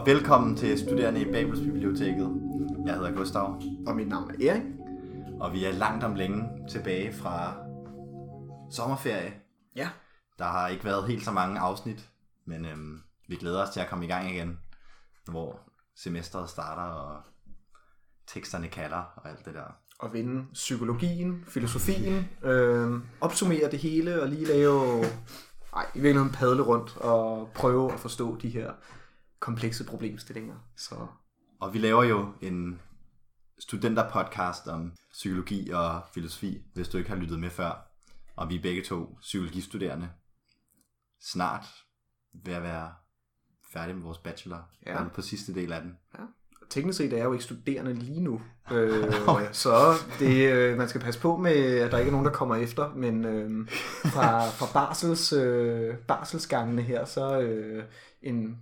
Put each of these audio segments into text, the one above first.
og velkommen til Studerende i Babelsbiblioteket. Jeg hedder Gustav, Og mit navn er Erik. og vi er langt om længe tilbage fra sommerferie. Ja. Der har ikke været helt så mange afsnit, men øhm, vi glæder os til at komme i gang igen, hvor semesteret starter, og teksterne kalder og alt det der. Og vende psykologien, filosofien, øh, opsummere det hele og lige lave, ej, i virkeligheden padle rundt og prøve at forstå de her komplekse problemstillinger. Så Og vi laver jo en studenterpodcast om psykologi og filosofi, hvis du ikke har lyttet med før. Og vi er begge to psykologistuderende. Snart ved at være færdige med vores bachelor. Ja. På sidste del af den. ja. teknisk set er jeg jo ikke studerende lige nu. Øh, så det, øh, man skal passe på med, at der ikke er nogen, der kommer efter. Men øh, fra, fra barsels, øh, barselsgangene her, så øh, en,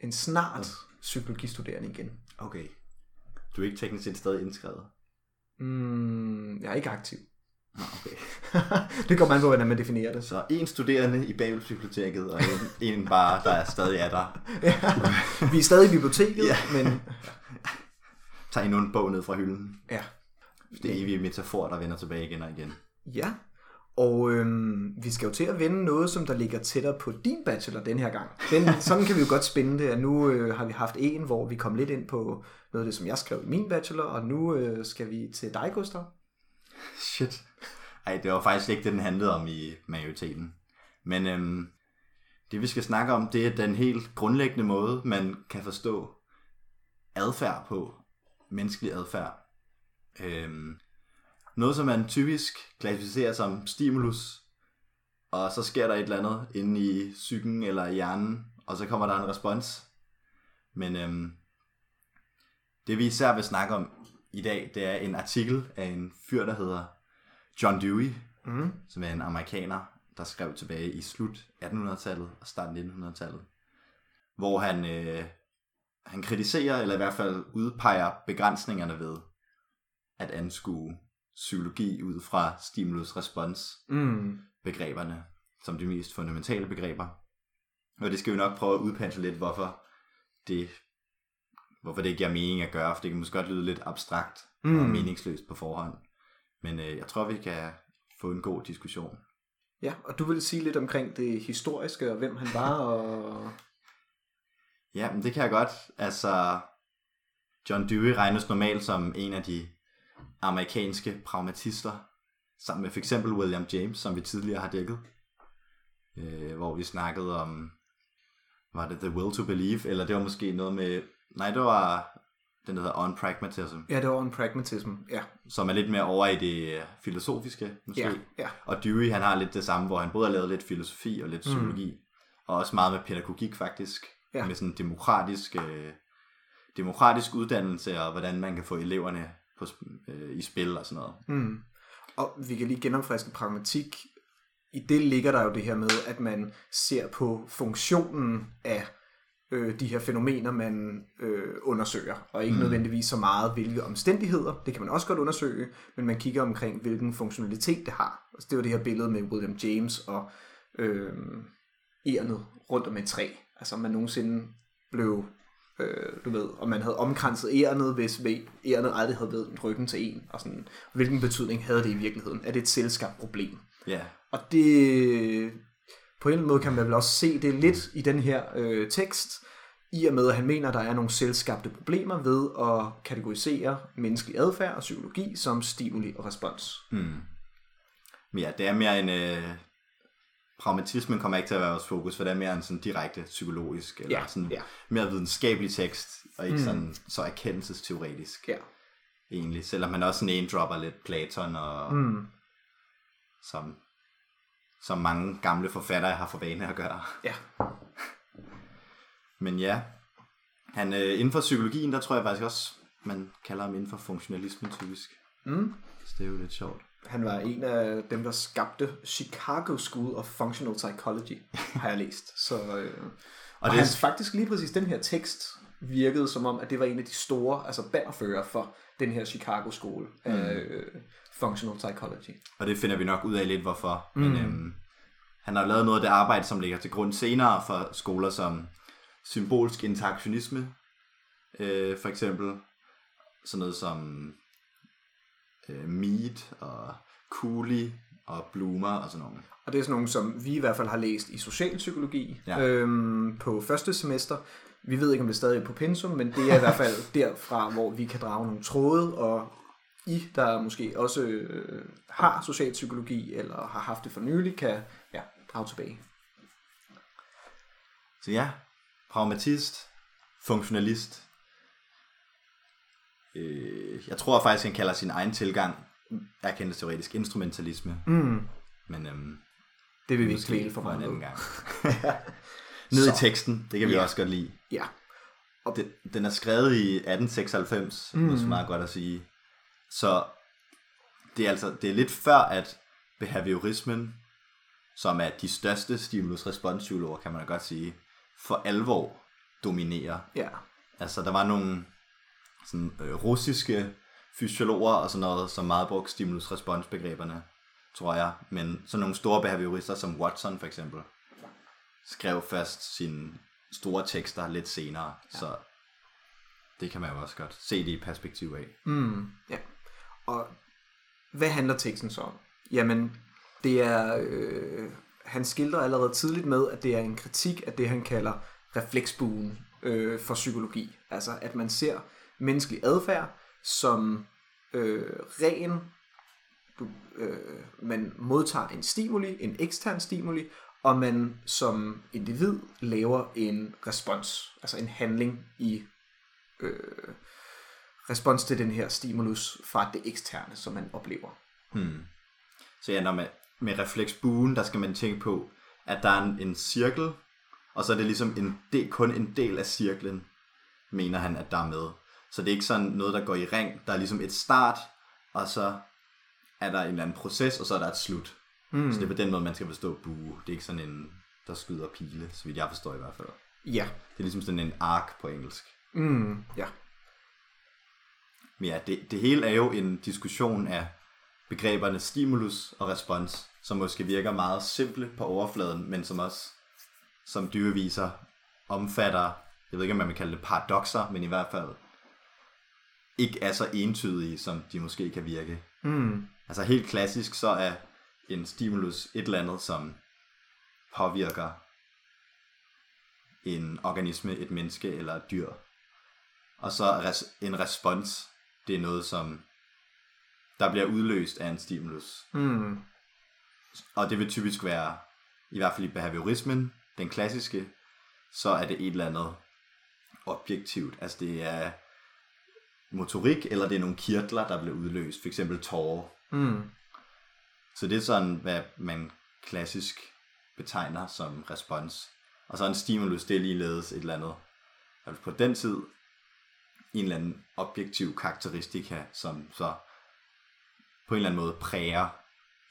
en snart psykologistuderende igen. Okay. Du er ikke teknisk set stadig indskrevet. Mm, jeg er ikke aktiv. Nå, okay. det kommer an på, hvordan man definerer det. Så en studerende i Babelsbiblioteket, og en, en bare, der er stadig er der. Ja. Vi er stadig i biblioteket, Ja. men Tag endnu en bog ned fra hylden. ja. Det evige metafor, der vender tilbage igen og igen. Ja, og øhm, vi skal jo til at vende noget, som der ligger tættere på din bachelor den her gang. Den, sådan kan vi jo godt spænde det, at nu øh, har vi haft en, hvor vi kom lidt ind på noget af det, som jeg skrev i min bachelor, og nu øh, skal vi til dig, Gustav. Shit. Ej, det var faktisk ikke det, den handlede om i majoriteten. Men øhm, det vi skal snakke om, det er den helt grundlæggende måde, man kan forstå adfærd på. Menneskelig adfærd. Øhm, noget, som man typisk klassificerer som stimulus, og så sker der et eller andet inde i psyken eller i hjernen, og så kommer der en respons. Men øhm, det vi især vil snakke om i dag, det er en artikel af en fyr, der hedder John Dewey, Mm. som er en amerikaner, der skrev tilbage i slut 1800-tallet og start 1900-tallet, hvor han, øh, han kritiserer, eller i hvert fald udpeger begrænsningerne ved at anskue psykologi ud fra stimulus-respons-begreberne Mm. som de mest fundamentale begreber. Og det skal vi nok prøve at udpensle lidt, hvorfor det, hvorfor det giver mening at gøre, for det kan måske godt lyde lidt abstrakt mm. og meningsløst på forhånd. Men øh, jeg tror, vi kan få en god diskussion. Ja, og du vil sige lidt omkring det historiske, og hvem han var, og... Ja, men det kan jeg godt. Altså, John Dewey regnes normalt som en af de amerikanske pragmatister, sammen med for eksempel William James, som vi tidligere har dækket. Øh, hvor vi snakkede om, var det The Will to Believe, eller det var måske noget med, nej, det var den, der hedder On Pragmatism, Ja, det var en pragmatism. Ja, som er lidt mere over i det filosofiske, måske. ja, ja. Og Dewey, han har lidt det samme, hvor han både har lavet lidt filosofi og lidt psykologi, mm. og også meget med pædagogik faktisk, Ja. med sådan demokratisk, øh, demokratisk uddannelse, og hvordan man kan få eleverne på, øh, i spil og sådan noget. Mm. Og vi kan lige genopfriske pragmatik. I det ligger der jo det her med, at man ser på funktionen af øh, de her fænomener, man øh, undersøger, og ikke mm. nødvendigvis så meget, hvilke omstændigheder, det kan man også godt undersøge, men man kigger omkring, hvilken funktionalitet det har. Altså, det var det her billede med William James og øh, ærnet rundt om et træ. Altså om man nogensinde blev, øh, du ved, om man havde omkranset ærnet, hvis ærnet aldrig havde vendt ryggen til en, og sådan, hvilken betydning havde det i virkeligheden? Er det et selvskabt problem? Ja, Og det, på en eller anden måde kan man vel også se det lidt i den her øh, tekst, i og med at han mener, at der er nogle selvskabte problemer ved at kategorisere menneskelig adfærd og psykologi som stimuli og respons. mm. men ja, det er mere en... Øh, pragmatismen kommer ikke til at være vores fokus, for det er mere en sådan direkte psykologisk, eller Ja, sådan ja. mere videnskabelig tekst, og ikke mm. sådan så erkendelsesteoretisk. Ja. egentlig, selvom man også name-dropper lidt Platon, og Mm. som, som mange gamle forfattere har for vane at gøre. Ja. Men ja, han, øh, inden for psykologien, der tror jeg faktisk også, man kalder ham inden for funktionalisme typisk. Mm. Så det er jo lidt sjovt. Han var en af dem, der skabte Chicago School of Functional Psychology, har jeg læst. Så, øh, og, og det er- hans, faktisk lige præcis den her tekst virkede som om, at det var en af de store, altså bærfører for den her Chicago School af øh, Functional Psychology. Og det finder vi nok ud af lidt, hvorfor. Mm. Men øhm, han har lavet noget af det arbejde, som ligger til grund senere for skoler som symbolsk interaktionisme, øh, for eksempel. Sådan noget som øh, Mead og Cooley og Bloomer og sådan nogle. Og det er sådan nogle, som vi i hvert fald har læst i socialpsykologi Ja. øhm, på første semester. Vi ved ikke, om det stadig er på pensum, men det er i hvert fald derfra, hvor vi kan drage nogle tråde, og I, der måske også øh, har socialpsykologi, eller har haft det for nylig, kan ja, drage tilbage. Så ja, pragmatist, funktionalist. Øh, jeg tror faktisk, han kalder sin egen tilgang erkendelsesteoretisk instrumentalisme. Mm, Men øhm, det vil vi ikke kvæle for for en meget anden gang. Ned i Så. teksten, det kan vi Ja. også godt lide. Ja, Den, den er skrevet i 1896, mm. måske meget godt at sige. Så det er altså det er lidt før, at behaviorismen, som er de største stimulus-respons-psykologer, kan man godt sige, for alvor dominerer. ja, Altså, der var nogle sådan, øh, russiske fysiologer og sådan noget, som meget brugte stimulus-respons-begreberne, tror jeg. Men sådan nogle store behaviorister som Watson for eksempel, skrev først sine store tekster lidt senere. Ja. Så det kan man jo også godt se det i perspektiv af. Mm, ja. Og hvad handler teksten så om? Jamen, det er... Øh, han skildrer allerede tidligt med, at det er en kritik af det, han kalder refleksbuen øh, for psykologi. Altså, at man ser menneskelig adfærd som øh, ren... Du, øh, man modtager en stimuli, en ekstern stimuli, og man som individ laver en respons, altså en handling i øh, respons til den her stimulus fra det eksterne, som man oplever. Hmm. Så ja, når man, med refleksbuen, der skal man tænke på, at der er en, en cirkel, og så er det ligesom en del, kun en del af cirklen, mener han, at der er med. Så det er ikke sådan noget, der går i ring. Der er ligesom et start, og så er der en eller anden proces, og så er der et slut. Mm. Så det er på den måde, man skal forstå bue. Det er ikke sådan en, der skyder pile, så vidt jeg forstår i hvert fald. Ja. Det er ligesom sådan en ark på engelsk. Mm, ja. Men ja, det, det hele er jo en diskussion af begreberne stimulus og respons, som måske virker meget simple på overfladen, men som også som dyreviser omfatter, jeg ved ikke om man vil kalde det paradoxer, men i hvert fald ikke er så entydige, som de måske kan virke. Mm, Altså helt klassisk, så er en stimulus et eller andet, som påvirker en organisme, et menneske eller et dyr. Og så res- en respons, det er noget, som der bliver udløst af en stimulus. mm, Og det vil typisk være, i hvert fald i behaviorismen, den klassiske, så er det et eller andet objektivt. Altså det er motorik, eller det er nogle kirtler, der bliver udløst. For eksempel tårer. mm, Så det er sådan, hvad man klassisk betegner som respons. Og så en stimulus, det er ligeledes et eller andet. Altså på den tid, en eller anden objektiv karakteristika, som så på en eller anden måde præger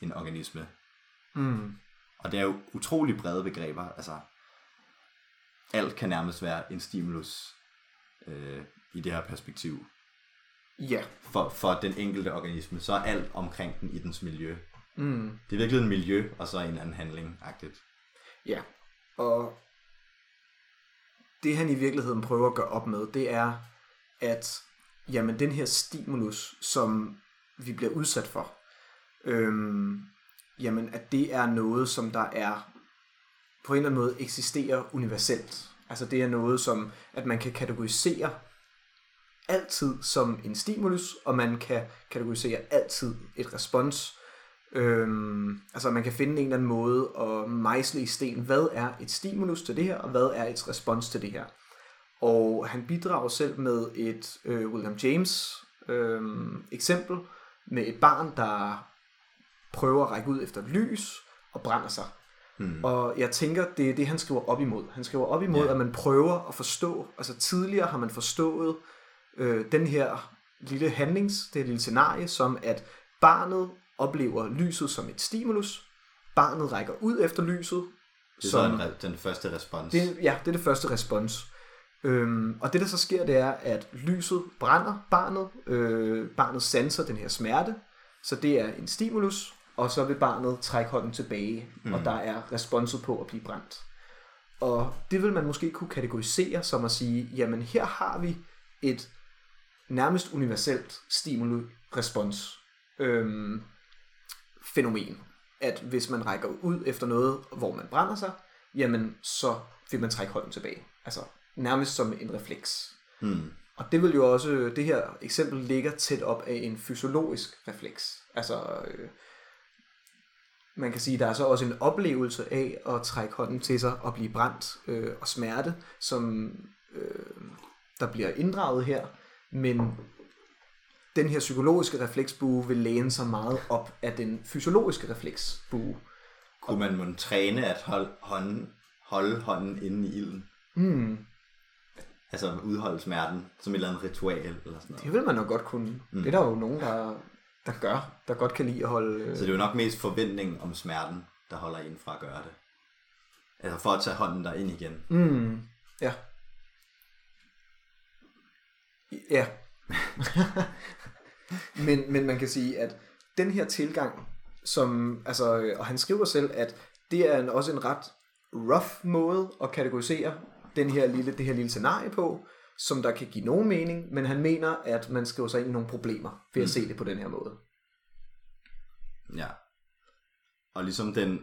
en organisme. mm, Og det er jo utrolig brede begreber. Altså, alt kan nærmest være en stimulus øh, i det her perspektiv. Ja. For, for den enkelte organisme, så er alt omkring den i dens miljø. Mm, Det er virkelig en miljø, og så en eller anden handling-agtigt. ja. Og det han i virkeligheden prøver at gøre op med, det er, at jamen, den her stimulus, som vi bliver udsat for, øhm, jamen, at det er noget, som der er på en eller anden måde eksisterer universelt. Altså det er noget, som at man kan kategorisere altid som en stimulus, og man kan kategorisere altid et respons. Øhm, altså man kan finde en eller anden måde at mejsle i sten, hvad er et stimulus til det her, og hvad er et respons til det her. Og han bidrager selv med et øh, William James øh, eksempel med et barn, der prøver at række ud efter lys og brænder sig. Mm. Og jeg tænker, det er det, han skriver op imod. Han skriver op imod, Ja. at man prøver at forstå, altså tidligere har man forstået øh, den her lille handlings, det her lille scenarie, som at barnet oplever lyset som et stimulus, barnet rækker ud efter lyset, Det er som, så en, den første respons. det, ja, det er det første respons. Øhm, og det der så sker, det er, at lyset brænder barnet. Øh, barnet sanser den her smerte, så det er en stimulus, og så vil barnet trække hånden tilbage, mm. og der er responset på at blive brændt. Og det vil man måske kunne kategorisere som at sige, jamen her har vi et nærmest universelt stimuli-respons øhm, fænomen. At hvis man rækker ud efter noget, hvor man brænder sig, jamen så vil man trække hånden tilbage. Altså nærmest som en refleks. Hmm. Og det vil jo også, det her eksempel ligger tæt op af en fysiologisk refleks. Altså, øh, man kan sige, der er så også en oplevelse af at trække hånden til sig og blive brændt øh, og smerte, som øh, der bliver inddraget her. Men den her psykologiske refleksbue vil læne sig meget op af den fysiologiske refleksbue. Kunne man måtte træne at holde hånden, holde hånden inde i ilden? Hmm, Altså udholde smerten som et eller andet ritual eller sådan noget. det vil man nok godt kunne. Mm. Det er der jo nogen, der, der gør, der godt kan lide at holde... Øh, Så det er jo nok mest forventning om smerten, der holder en fra at gøre det. Altså for at tage hånden der ind igen. Mm, ja. Ja. men, men man kan sige, at den her tilgang, som, altså, og han skriver selv, at det er en, også en ret rough måde at kategorisere den her lille, det her lille scenarie på, som der kan give nogen mening, men han mener, at man skriver sig ind i nogle problemer ved at se det på den her måde. Ja. Og ligesom den,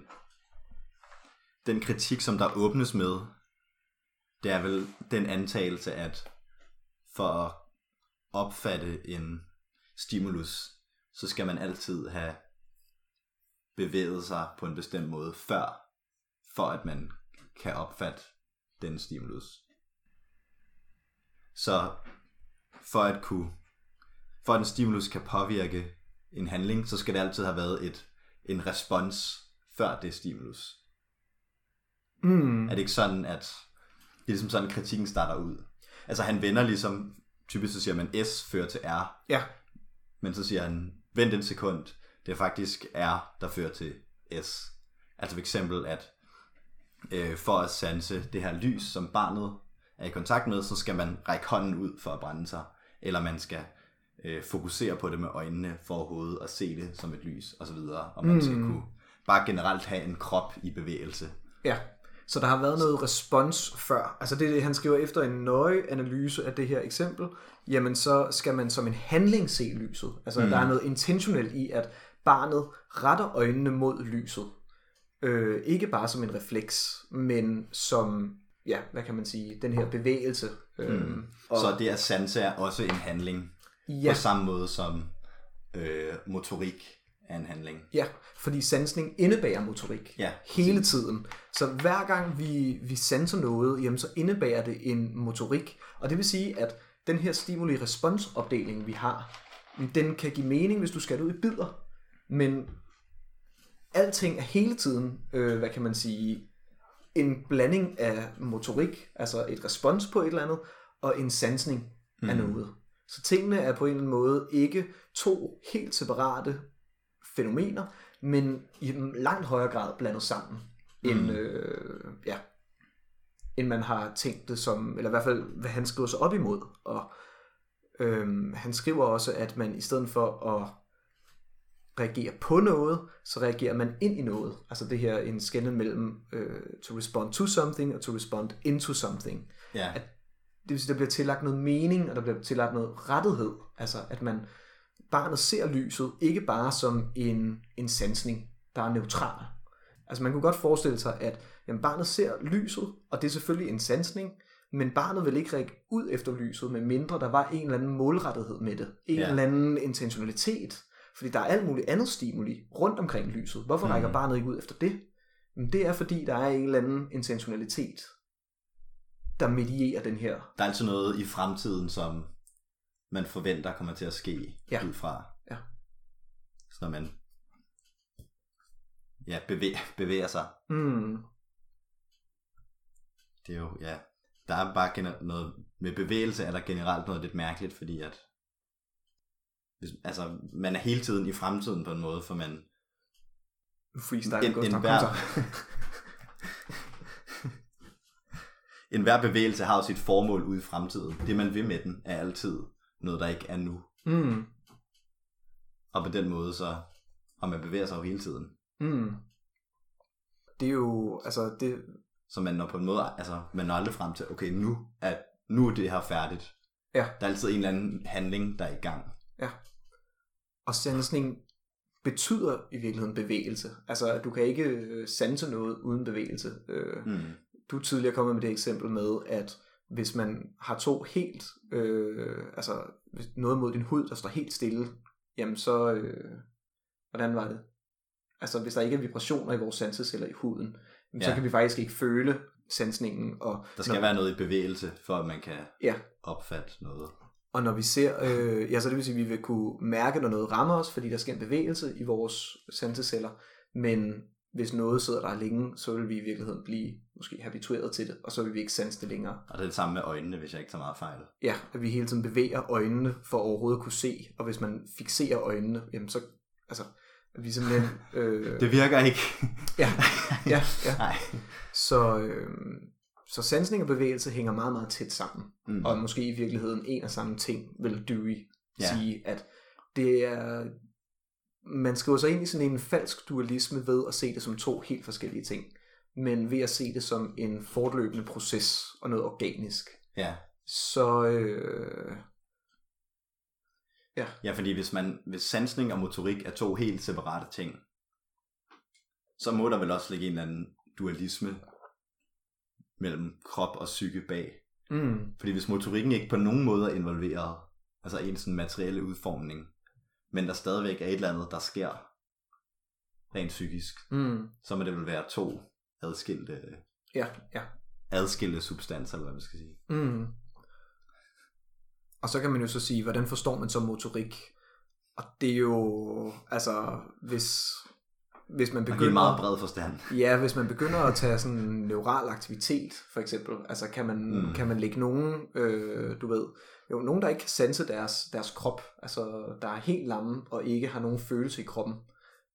den kritik, som der åbnes med, det er vel den antagelse, at for at opfatte en stimulus, så skal man altid have bevæget sig på en bestemt måde før, for at man kan opfatte den stimulus. Så for at kunne, for at en stimulus kan påvirke en handling, så skal det altid have været et, en respons før det stimulus. Mm. Er det ikke sådan, at det er ligesom sådan, kritikken starter ud? Altså han vender ligesom, typisk så siger man S fører til R, Ja, men så siger han, vent en sekund, det er faktisk R, der fører til S. Altså for eksempel, at øh, for at sanse det her lys, som barnet er i kontakt med, så skal man række hånden ud for at brænde sig, eller man skal øh, fokusere på det med øjnene for overhovedet at se det som et lys, og så videre. Og man mm. skal kunne bare generelt have en krop i bevægelse. Ja, så der har været noget respons før. Altså det, det han skriver efter en nøje analyse af det her eksempel, jamen så skal man som en handling se lyset. Altså mm. der er noget intentionelt i, at barnet retter øjnene mod lyset. Øh, ikke bare som en refleks, men som, ja, hvad kan man sige, den her bevægelse. Øh, Mm. Og... Så det at sanse er også en handling, Ja. på samme måde som øh, motorik er en handling. Ja, fordi sansning indebærer motorik Ja, hele tiden. Så hver gang vi, vi sanser noget, jamen så indebærer det en motorik. Og det vil sige, at den her stimuli-responsopdeling, vi har, den kan give mening, hvis du skal ud i bidder. Men alting er hele tiden, øh, hvad kan man sige, en blanding af motorik, altså et respons på et eller andet, og en sansning mm. af noget. Så tingene er på en eller anden måde ikke to helt separate fænomener, men i langt højere grad blandet sammen, end, Mm. øh, ja, end man har tænkt det som, eller i hvert fald, hvad han skriver sig op imod. Og øhm, han skriver også, at man i stedet for at reagere på noget, så reagerer man ind i noget. Altså det her en skændel mellem øh, to respond to something og to respond into something. Ja, At det vil sige, der bliver tillagt noget mening, og der bliver tillagt noget rettighed. Altså, at man barnet ser lyset ikke bare som en, en sansning, der er neutral. Altså, man kunne godt forestille sig, at jamen, barnet ser lyset, og det er selvfølgelig en sansning, men barnet vil ikke række ud efter lyset, med mindre der var en eller anden målrettighed med det. En Ja. eller anden intentionalitet. Fordi der er alt muligt andet stimuli rundt omkring lyset. Hvorfor Mhm. rækker barnet ikke ud efter det? Men det er fordi, der er en eller anden intentionalitet, der medierer den her der er altid noget i fremtiden, som man forventer kommer til at ske Ja. ud fra. Ja. Så når man ja, bevæger, bevæger sig. Mm. Det er jo, ja, der er bare gener- noget, med bevægelse er der generelt noget lidt mærkeligt, fordi at hvis, altså, man er hele tiden i fremtiden på en måde, for man, Freestyle En- Gustav en hver- Kunter. en hver bevægelse har jo sit formål ude i fremtiden. Det man vil med den, er altid noget, der ikke er nu. Mm. Og på den måde, så, og man bevæger sig jo hele tiden. Mm. Det er jo, altså, det, Så man når på en måde, altså man når aldrig frem til, okay, nu er, nu er det her færdigt. Ja. Der er altid en eller anden handling, der er i gang. Ja. Og sansning betyder i virkeligheden bevægelse. Altså, du kan ikke øh, sanse noget uden bevægelse. Øh, Mm. du er tidligere kommet med det eksempel med, at hvis man har to helt, øh, altså noget mod din hud, der står helt stille, jamen så, øh, hvordan var det? Altså hvis der ikke er vibrationer i vores sanseceller i huden, jamen, så Ja. kan vi faktisk ikke føle sansningen. Og Der skal når, være noget i bevægelse, for at man kan Ja. opfatte noget. Og når vi ser, øh, ja, så det vil sige, at vi vil kunne mærke, når noget rammer os, fordi der sker en bevægelse i vores sanseceller, men hvis noget sidder der længe, så vil vi i virkeligheden blive måske habitueret til det, og så vil vi ikke sanse det længere. Og det er det samme med øjnene, hvis jeg ikke tager meget fejl. Ja, at vi hele tiden bevæger øjnene for overhovedet at kunne se, og hvis man fixerer øjnene, jamen så, altså, at vi simpelthen, øh, Det virker ikke. ja, ja, ja. Nej. Så, øh, så sansning og bevægelse hænger meget, meget tæt sammen. Mm. Og måske i virkeligheden en og samme ting, vil Dewey ja. sige, at det er, man skriver sig ind i sådan en falsk dualisme ved at se det som to helt forskellige ting, men ved at se det som en fortløbende proces og noget organisk. Ja. Så øh, ja, fordi hvis, man, hvis sansning og motorik er to helt separate ting, så må der vel også ligge en eller anden dualisme mellem krop og psyke bag. mm, Fordi hvis motorikken ikke på nogen måde er involveret, altså en sådan materielle udformning, men der stadigvæk er et eller andet, der sker rent psykisk, mm, så må det vel være to adskilte, ja, ja. adskilte substanser, eller hvad man skal sige. Mm. Og så kan man jo så sige, hvordan forstår man så motorik? Og det er jo, altså, hvis, hvis man Og begynder... en meget bred forstand. Ja, hvis man begynder at tage sådan neural aktivitet, for eksempel, altså kan man, mm. kan man lægge nogen, øh, du ved, jo, nogen der ikke kan sanse deres, deres krop, altså der er helt lamme og ikke har nogen følelse i kroppen,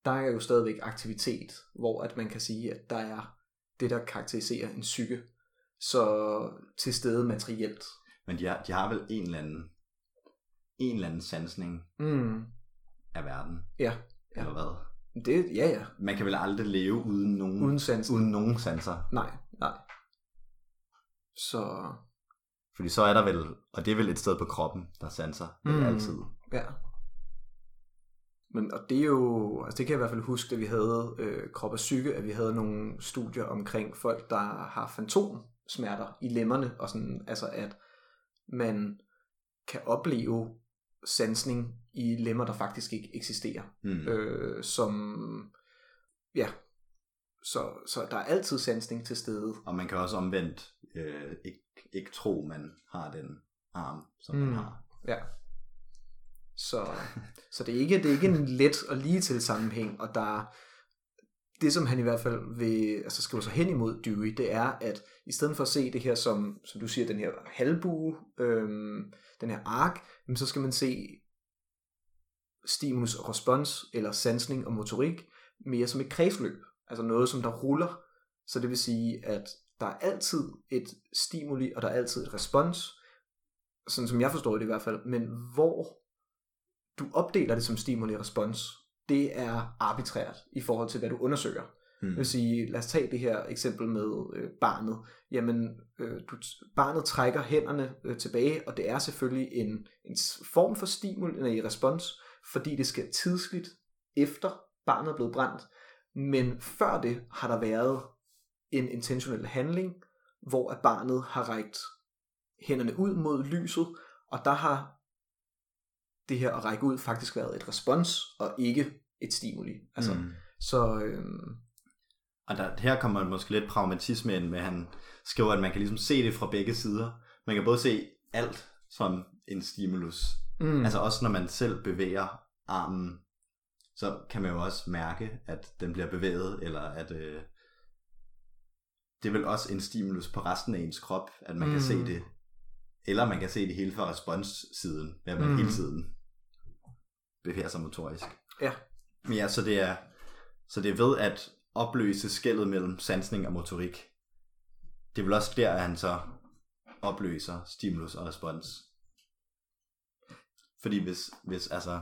der er jo stadigvæk aktivitet, hvor at man kan sige, at der er det, der karakteriserer en psyke, så til stede materielt. Men de har, de har vel en eller anden, en eller anden sansning Mm. af verden, Ja, Ja. eller hvad? Det, ja ja, Man kan vel aldrig leve uden nogen, uden sansen. uden nogen sanser. Nej, nej. Så, Fordi så er der vel, og det er vel et sted på kroppen, der er sanser. Mm. Altid. Ja. Men og det er jo, altså det kan jeg i hvert fald huske, da vi havde øh, krop og psyke, at vi havde nogle studier omkring folk, der har fantomsmerter i lemmerne, og sådan, altså at man kan opleve sansning i lemmer, der faktisk ikke eksisterer. Mm. Øh, som, ja, så, så der er altid sansning til stede. Og man kan også omvendt øh, ikke, ikke tro, man har den arm, som mm. man Mm. har. Ja. Så, så det, er ikke, det er ikke en let og lige til sammenhæng, og der er, det som han i hvert fald vil altså skrive sig hen imod Dewey, det er, at i stedet for at se det her som, som du siger, den her halvbue, øhm, den her ark, jamen, så skal man se stimulus og respons, eller sansning og motorik, mere som et kredsløb. Altså noget, som der ruller. Så det vil sige, at der er altid et stimuli, og der er altid et respons, sådan som jeg forstår det i hvert fald, men hvor du opdeler det som stimuli og respons, det er arbitrært i forhold til, hvad du undersøger. Mm. Det vil sige, lad os tage det her eksempel med øh, barnet. Jamen, øh, du, barnet trækker hænderne øh, tilbage, og det er selvfølgelig en, en form for stimul, eller i respons, fordi det skal tidsligt efter barnet er blevet brændt. Men før det har der været en intentionel handling, hvor at barnet har rækket hænderne ud mod lyset, og der har det her at række ud faktisk været et respons, og ikke et stimuli. Altså. Mm. Så øhm, Og der, her kommer måske lidt pragmatisme ind med, at han skriver, at man kan ligesom se det fra begge sider. Man kan både se alt som en stimulus. mm, Mm. Altså også når man selv bevæger armen, så kan man jo også mærke, at den bliver bevæget, eller at øh, det er vel også en stimulus på resten af ens krop, at man mm. kan Mm. se det. Eller man kan se det hele fra responssiden, ved at man mm. Mm. hele tiden bevæger sig motorisk. Ja. Men ja, så det er, så det er ved at opløse skældet mellem sansning og motorik. Det er vel også der, at han så opløser stimulus og respons. Fordi hvis, hvis altså...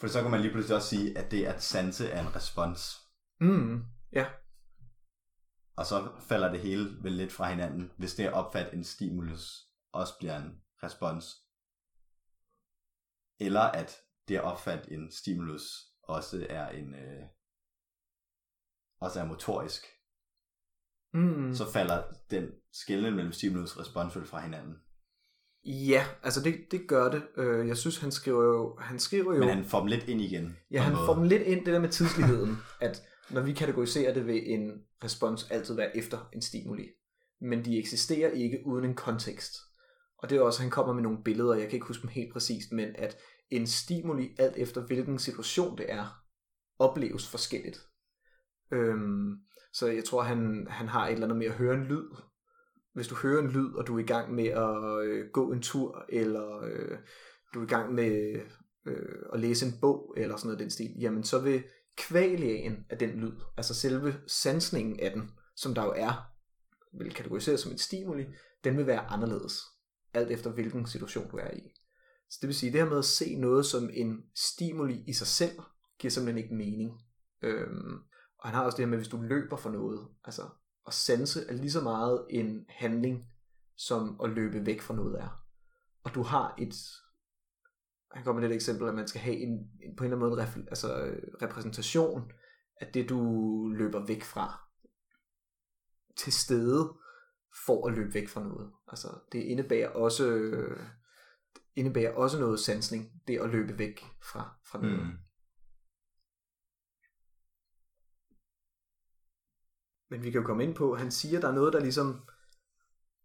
For så kan man lige pludselig også sige, at det at sanse er en respons. mm, ja, Og så falder det hele vel lidt fra hinanden, hvis det at opfatte en stimulus også bliver en respons. Eller at det at opfatte en stimulus også er en øh, også er motorisk. Mm. Så falder den skille mellem stimulus og respons vel fra hinanden. Ja, altså det, det gør det. Øh, jeg synes, han skriver jo... Han skriver jo Men han får dem lidt ind igen. ja, han måde. får dem lidt ind, det der med tidsligheden, at når vi kategoriserer det, vil en respons altid være efter en stimuli. Men de eksisterer ikke uden en kontekst. Og det er også, han kommer med nogle billeder, jeg kan ikke huske dem helt præcist, men at en stimuli, alt efter hvilken situation det er, opleves forskelligt. Øhm, så jeg tror, han, han har et eller andet med at høre en lyd. Hvis du hører en lyd, og du er i gang med at øh, gå en tur, eller øh, du er i gang med øh, at læse en bog, eller sådan noget den stil, jamen så vil kvalien af den lyd, altså selve sansningen af den, som der jo er, vil kategoriseres som et stimuli, den vil være anderledes, alt efter hvilken situation du er i. Så det vil sige, det her med at se noget som en stimuli i sig selv, giver simpelthen ikke mening. Øhm, og han har også det her med, hvis du løber for noget, altså at sanse er lige så meget en handling, som at løbe væk fra noget er. Og du har et, han kommer med et eksempel, at man skal have en, en på en eller anden måde en ref, altså, øh, repræsentation af det, du løber væk fra, til stede for at løbe væk fra noget. Altså, det indebærer også, øh, indebærer også noget sansning, det at løbe væk fra, fra noget. Mm. Men vi kan jo komme ind på, han siger, der er noget, der ligesom,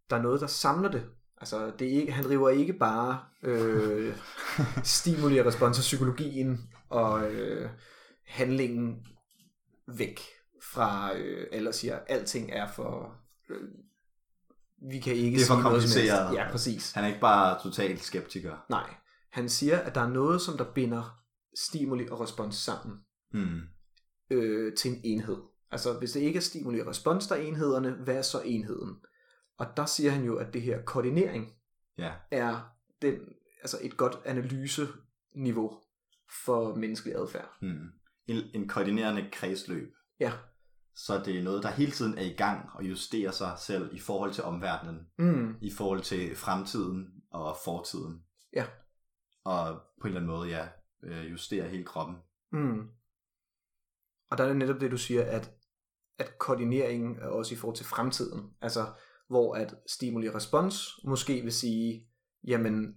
der er noget, der samler det. Altså, det er ikke, han river ikke bare øh, stimuli og respons af psykologien og øh, handlingen væk fra, øh, eller siger, alting er for, øh, vi kan ikke Det er for kompliceret. Ja, præcis. Han er ikke bare totalt skeptiker. Nej, han siger, at der er noget, som der binder stimuli og respons sammen Mm. øh, til en enhed. Altså, hvis det ikke er stimuli og respons, der er enhederne, hvad er så enheden? Og der siger han jo, at det her koordinering Ja. er den, altså et godt analyseniveau for menneskelig adfærd. Mm. En, en koordinerende kredsløb. Ja. Så det er noget, der hele tiden er i gang og justerer sig selv i forhold til omverdenen, Mm. i forhold til fremtiden og fortiden. Ja. Og på en eller anden måde, ja, øh, justerer hele kroppen. Mm. Og der er netop det, du siger, at, at koordineringen er også i forhold til fremtiden. Altså, hvor at stimuli og respons måske vil sige, jamen,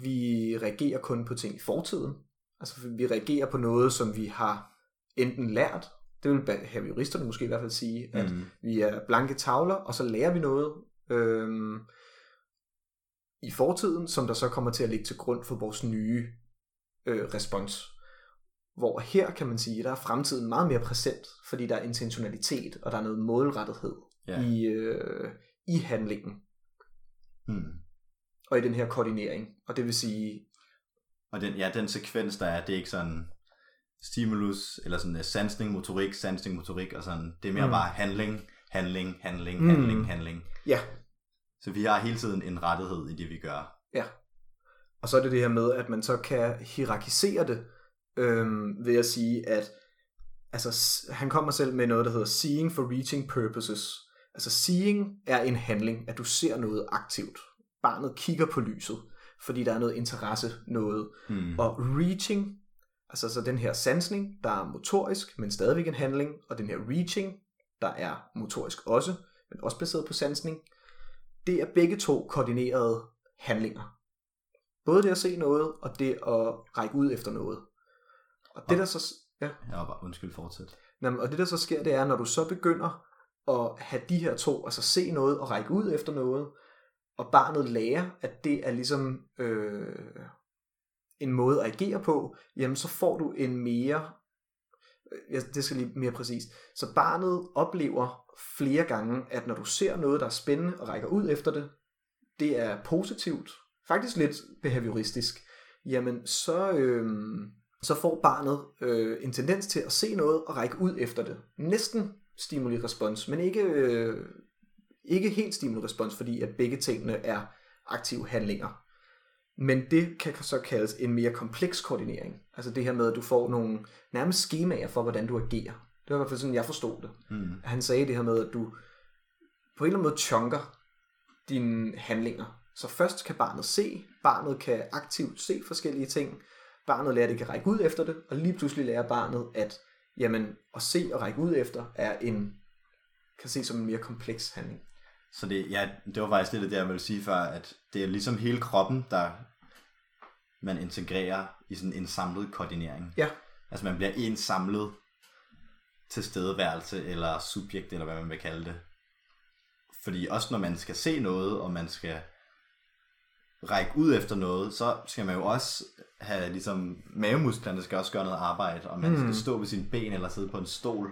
vi reagerer kun på ting i fortiden. Altså, vi reagerer på noget, som vi har enten lært, det vil behavioristerne måske i hvert fald sige, at Mm. vi er blanke tavler, og så lærer vi noget øhm, i fortiden, som der så kommer til at ligge til grund for vores nye øh, respons. Hvor her kan man sige, der er fremtiden meget mere præsent, fordi der er intentionalitet, og der er noget målrettethed Ja. i, øh, i handlingen, Mm. og i den her koordinering. Og det vil sige, Og den, ja, den sekvens, der er, det er ikke sådan stimulus, eller sådan uh, sansning, motorik, sansning, motorik, og sådan. Det er mere Mm. bare handling, handling, handling, Mm. handling, handling. ja, Så vi har hele tiden en rettighed i det, vi gør. Og så er det det her med, at man så kan hierarkisere det øhm, ved at sige, at altså, han kommer selv med noget, der hedder seeing for reaching purposes. Altså seeing er en handling, at du ser noget aktivt. Barnet kigger på lyset, fordi der er noget interesse, noget. Mm. Og reaching, altså så den her sansning, der er motorisk, men stadigvæk en handling, og den her reaching, der er motorisk også, men også baseret på sansning, det er begge to koordinerede handlinger. Både det at se noget, og det at række ud efter noget. Og det, der så, ja, Jeg var bare, undskyld, fortsæt. Jamen, og det der så sker, det er, når du så begynder at have de her to, altså se noget og række ud efter noget, og barnet lærer, at det er ligesom øh, en måde at agere på, jamen så får du en mere, øh, ja, det skal lige mere præcis, så barnet oplever flere gange, at når du ser noget, der er spændende og rækker ud efter det, det er positivt, faktisk lidt behavioristisk, jamen så, øh, så får barnet øh, en tendens til at se noget og række ud efter det. Næsten stimuli-respons, men ikke, øh, ikke helt stimuli-respons, fordi at begge tingene er aktive handlinger. Men det kan så kaldes en mere kompleks koordinering. Altså det her med, at du får nogle nærmest skemaer for, hvordan du agerer. Det var i hvert fald sådan, jeg forstod det. Mm. Han sagde det her med, at du på en eller anden måde chunker dine handlinger. Så først kan barnet se, barnet kan aktivt se forskellige ting, barnet lærer, at det kan række ud efter det, og lige pludselig lærer barnet, at jamen, at se og række ud efter er en, kan ses som en mere kompleks handling. Så det, ja, det var faktisk lidt det, jeg ville sige før, at det er ligesom hele kroppen, der man integrerer i sådan en samlet koordinering. Ja, Altså man bliver en samlet tilstedeværelse, eller subjekt, eller hvad man vil kalde det. Fordi også når man skal se noget, og man skal række ud efter noget, så skal man jo også have, ligesom, mavemusklerne skal også gøre noget arbejde, og man mm. skal stå ved sine ben, eller sidde på en stol.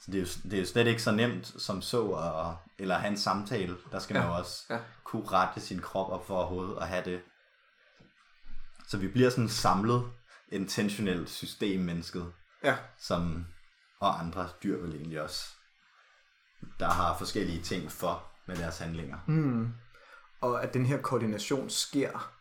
Så det er, jo, det er jo slet ikke så nemt som så, og, eller have en samtale. Der skal man jo også ja. kunne rette sin krop op for overhovedet, og have det. Så vi bliver sådan samlet, intentionelt system mennesket ja, som, og andre dyr vel egentlig også, der har forskellige ting for med deres handlinger. Mm. og at den her koordination sker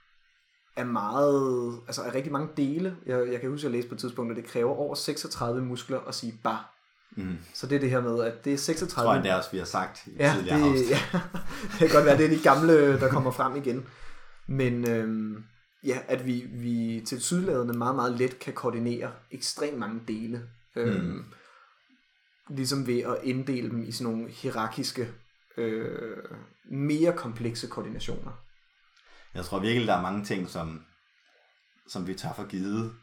af meget, altså af rigtig mange dele. Jeg, jeg kan huske, at jeg læste på et tidspunkt, at det kræver over 36 muskler at sige bare. Mm. Så det er det her med, at det er 36... Tror jeg, det er også, vi har sagt i ja, tidligere det, afsnit. ja, det kan godt være, det er de gamle, der kommer frem igen. Men øhm, ja, at vi, vi til sydladende meget, meget let kan koordinere ekstremt mange dele. Øhm, Mm. Ligesom ved at inddele dem i sådan nogle hierarkiske, øh, mere komplekse koordinationer. Jeg tror virkelig, der er mange ting, som, som vi tager for givet,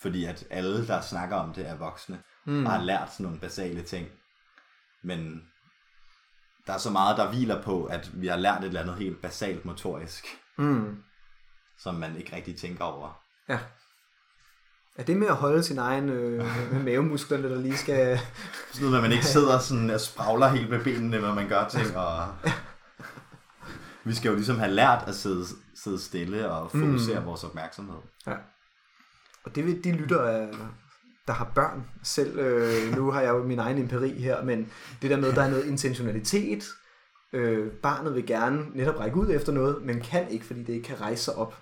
fordi at alle, der snakker om det, er voksne, mm. og har lært sådan nogle basale ting. Men der er så meget, der hviler på, at vi har lært et eller andet helt basalt motorisk, Mm. som man ikke rigtig tænker over. Ja. Er det med at holde sin egen øh, mavemusklerne, der lige skal... Sådan noget, at man ikke sidder sådan og spragler helt med benene, når man gør ting. Og... Vi skal jo ligesom have lært at sidde, sidde stille og fokusere mm. vores opmærksomhed. Ja. Og det vil de lytter, af, der har børn selv. Øh, nu har jeg jo min egen empiri her, men det der med, der er noget intentionalitet. Øh, barnet vil gerne netop række ud efter noget, men kan ikke, fordi det ikke kan rejse sig op.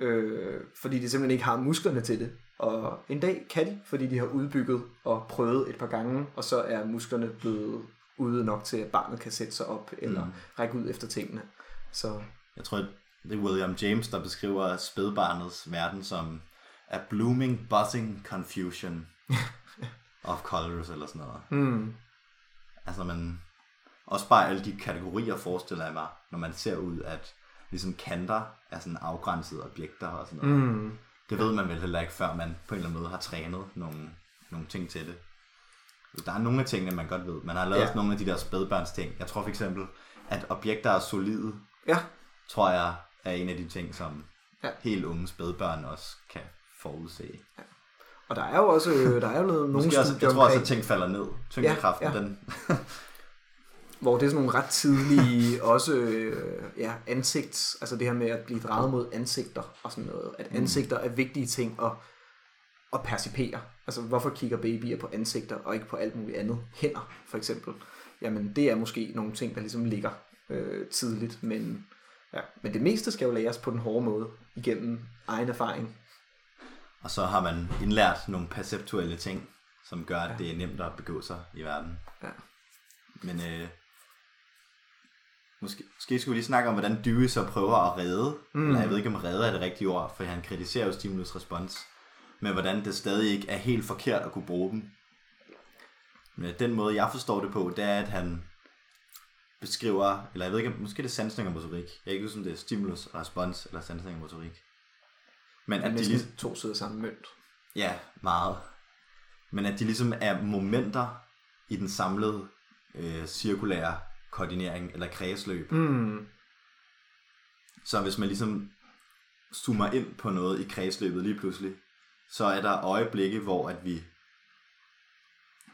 Øh, fordi de simpelthen ikke har musklerne til det. Og en dag kan de, fordi de har udbygget og prøvet et par gange, og så er musklerne blevet ude nok til, at barnet kan sætte sig op eller mm. række ud efter tingene. Så Jeg tror, det er William James, der beskriver spædbarnets verden som a blooming, buzzing confusion of colors eller sådan noget. mm, Altså man, også bare alle de kategorier forestiller jeg mig, når man ser ud, at ligesom kanter er sådan afgrænsede objekter og sådan noget. mm, Det ved man vel heller ikke, før man på en eller anden måde har trænet nogle, nogle ting til det. Der er nogle af tingene, man godt ved. Man har lavet Ja. nogle af de der spædbørns ting. Jeg tror for eksempel, at objekter er solide, ja, tror jeg er en af de ting, som ja. helt unge spædbørn også kan forudse. og der er jo også øh, der er jo noget, nogle Måske også, jeg tror også, at ting falder ned. Tyngdekraften, Ja, ja, ja. ja. den... hvor det er sådan nogle ret tidlige, også øh, ja, ansigt, altså det her med at blive drejet mod ansigter og sådan noget, at ansigter er vigtige ting at, at percipere. Altså hvorfor kigger babyer på ansigter og ikke på alt muligt andet? Hænder for eksempel. Jamen det er måske nogle ting, der ligesom ligger øh, tidligt, men, ja, men det meste skal jo læres på den hårde måde, igennem egen erfaring. Og så har man indlært nogle perceptuelle ting, som gør, at ja. det er nemt at begå sig i verden. Ja. Men øh, måske, måske skulle vi lige snakke om, hvordan Dewey så prøver at redde. Mm. Eller jeg ved ikke, om redde er det rigtige ord, for han kritiserer jo stimulus respons. Men hvordan det stadig ikke er helt forkert at kunne bruge dem. Men den måde, jeg forstår det på, det er, at han beskriver, eller jeg ved ikke, måske det er sansning og motorik. Jeg kan ikke huske, om det er stimulus respons, eller sansning og motorik. Men at de næsten lige, to sider samme mønt. Ja, meget. Men at de ligesom er momenter i den samlede øh, cirkulære koordinering eller kredsløb. Mm. Så hvis man ligesom zoomer ind på noget i kredsløbet lige pludselig, så er der øjeblikke, hvor at vi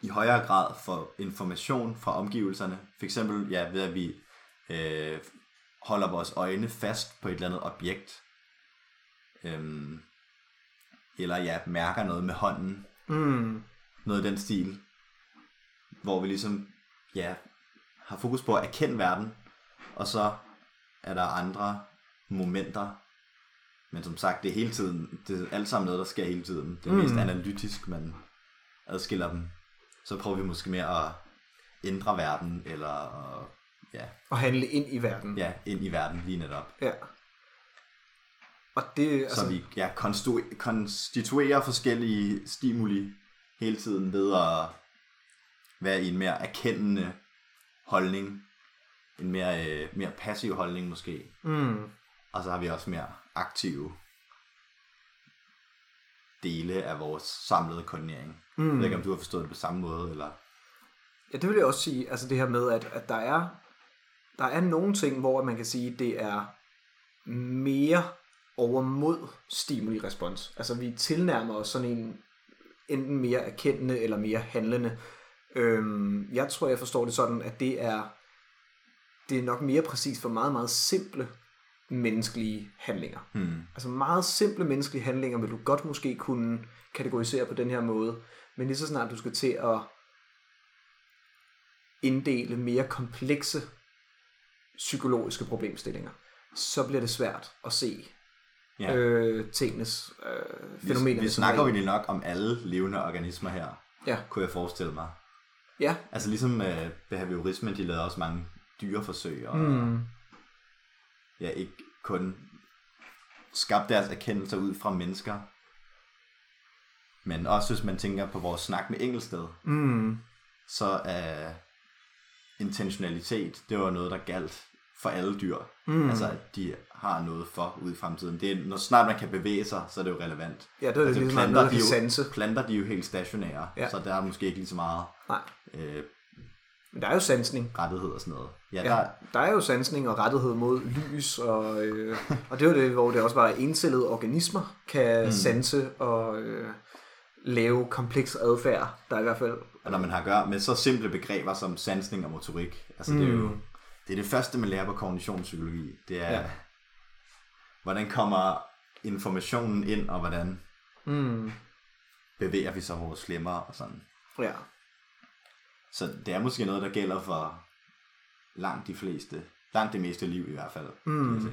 i højere grad får information fra omgivelserne. For eksempel ja, ved at vi øh, holder vores øjne fast på et eller andet objekt. Øhm, eller ja, mærker noget med hånden. Mm. Noget i den stil. Hvor vi ligesom ja, har fokus på at erkende verden. Og så er der andre momenter. Men som sagt, det er hele tiden, det er alt sammen noget, der sker hele tiden. Det er mest analytisk, man adskiller dem. Så prøver vi måske mere at ændre verden, eller at ja, Og handle ind i verden. ja, ind i verden lige netop. ja. Og det, altså, Så vi ja, konstu- konstituerer forskellige stimuli hele tiden ved at være i en mere erkendende holdning. En mere, øh, mere passiv holdning måske. mm, Og så har vi også mere aktive dele af vores samlede koordinering. Mm. Jeg ved ikke, om du har forstået det på samme måde, eller... Ja, det vil jeg også sige. Altså det her med, at, at der er der er nogle ting, hvor man kan sige, det er mere over mod stimuli-respons. Altså vi tilnærmer os sådan en enten mere erkendende eller mere handlende. Øhm, jeg tror, jeg forstår det sådan, at det er det er nok mere præcis for meget, meget simple menneskelige handlinger. Hmm. Altså meget simple menneskelige handlinger vil du godt måske kunne kategorisere på den her måde, men lige så snart du skal til at inddele mere komplekse psykologiske problemstillinger, så bliver det svært at se Ja. øh, tingenes øh, Vi, fænomener. vi snakker jo nok om alle levende organismer her, Ja, kunne jeg forestille mig. ja. Altså ligesom øh, behaviorismen, de lavede også mange dyreforsøg, og Mm. ja, ikke kun skabte deres erkendelser ud fra mennesker, men også hvis man tænker på vores snak med Engelsted, Mm. så er intentionalitet, det var noget, der galt for alle dyr. Mm. Altså, at de har noget for ud i fremtiden. Det er, når snart man kan bevæge sig, så er det jo relevant. Ja, det er altså, ligesom planter, noget, de er sanse. jo, planter, de er jo helt stationære, Ja. så der er måske ikke lige så meget Nej, øh, men der er jo sansning. rettighed og sådan noget. Ja, Ja, der, der er jo sansning og rettighed mod lys, og, øh, og det er jo det, hvor det også bare encellede organismer kan mm. sanse og øh, lave kompleks adfærd, der er i hvert fald... og når man har at gøre med så simple begreber som sansning og motorik, altså det er jo Mm. Det, er det første, man lærer på kognitionspsykologi. Det er, Ja. hvordan kommer informationen ind, og hvordan Mm, bevæger vi så vores lemmer og sådan. ja. Så det er måske noget, der gælder for langt de fleste, langt det meste liv i hvert fald. Mm.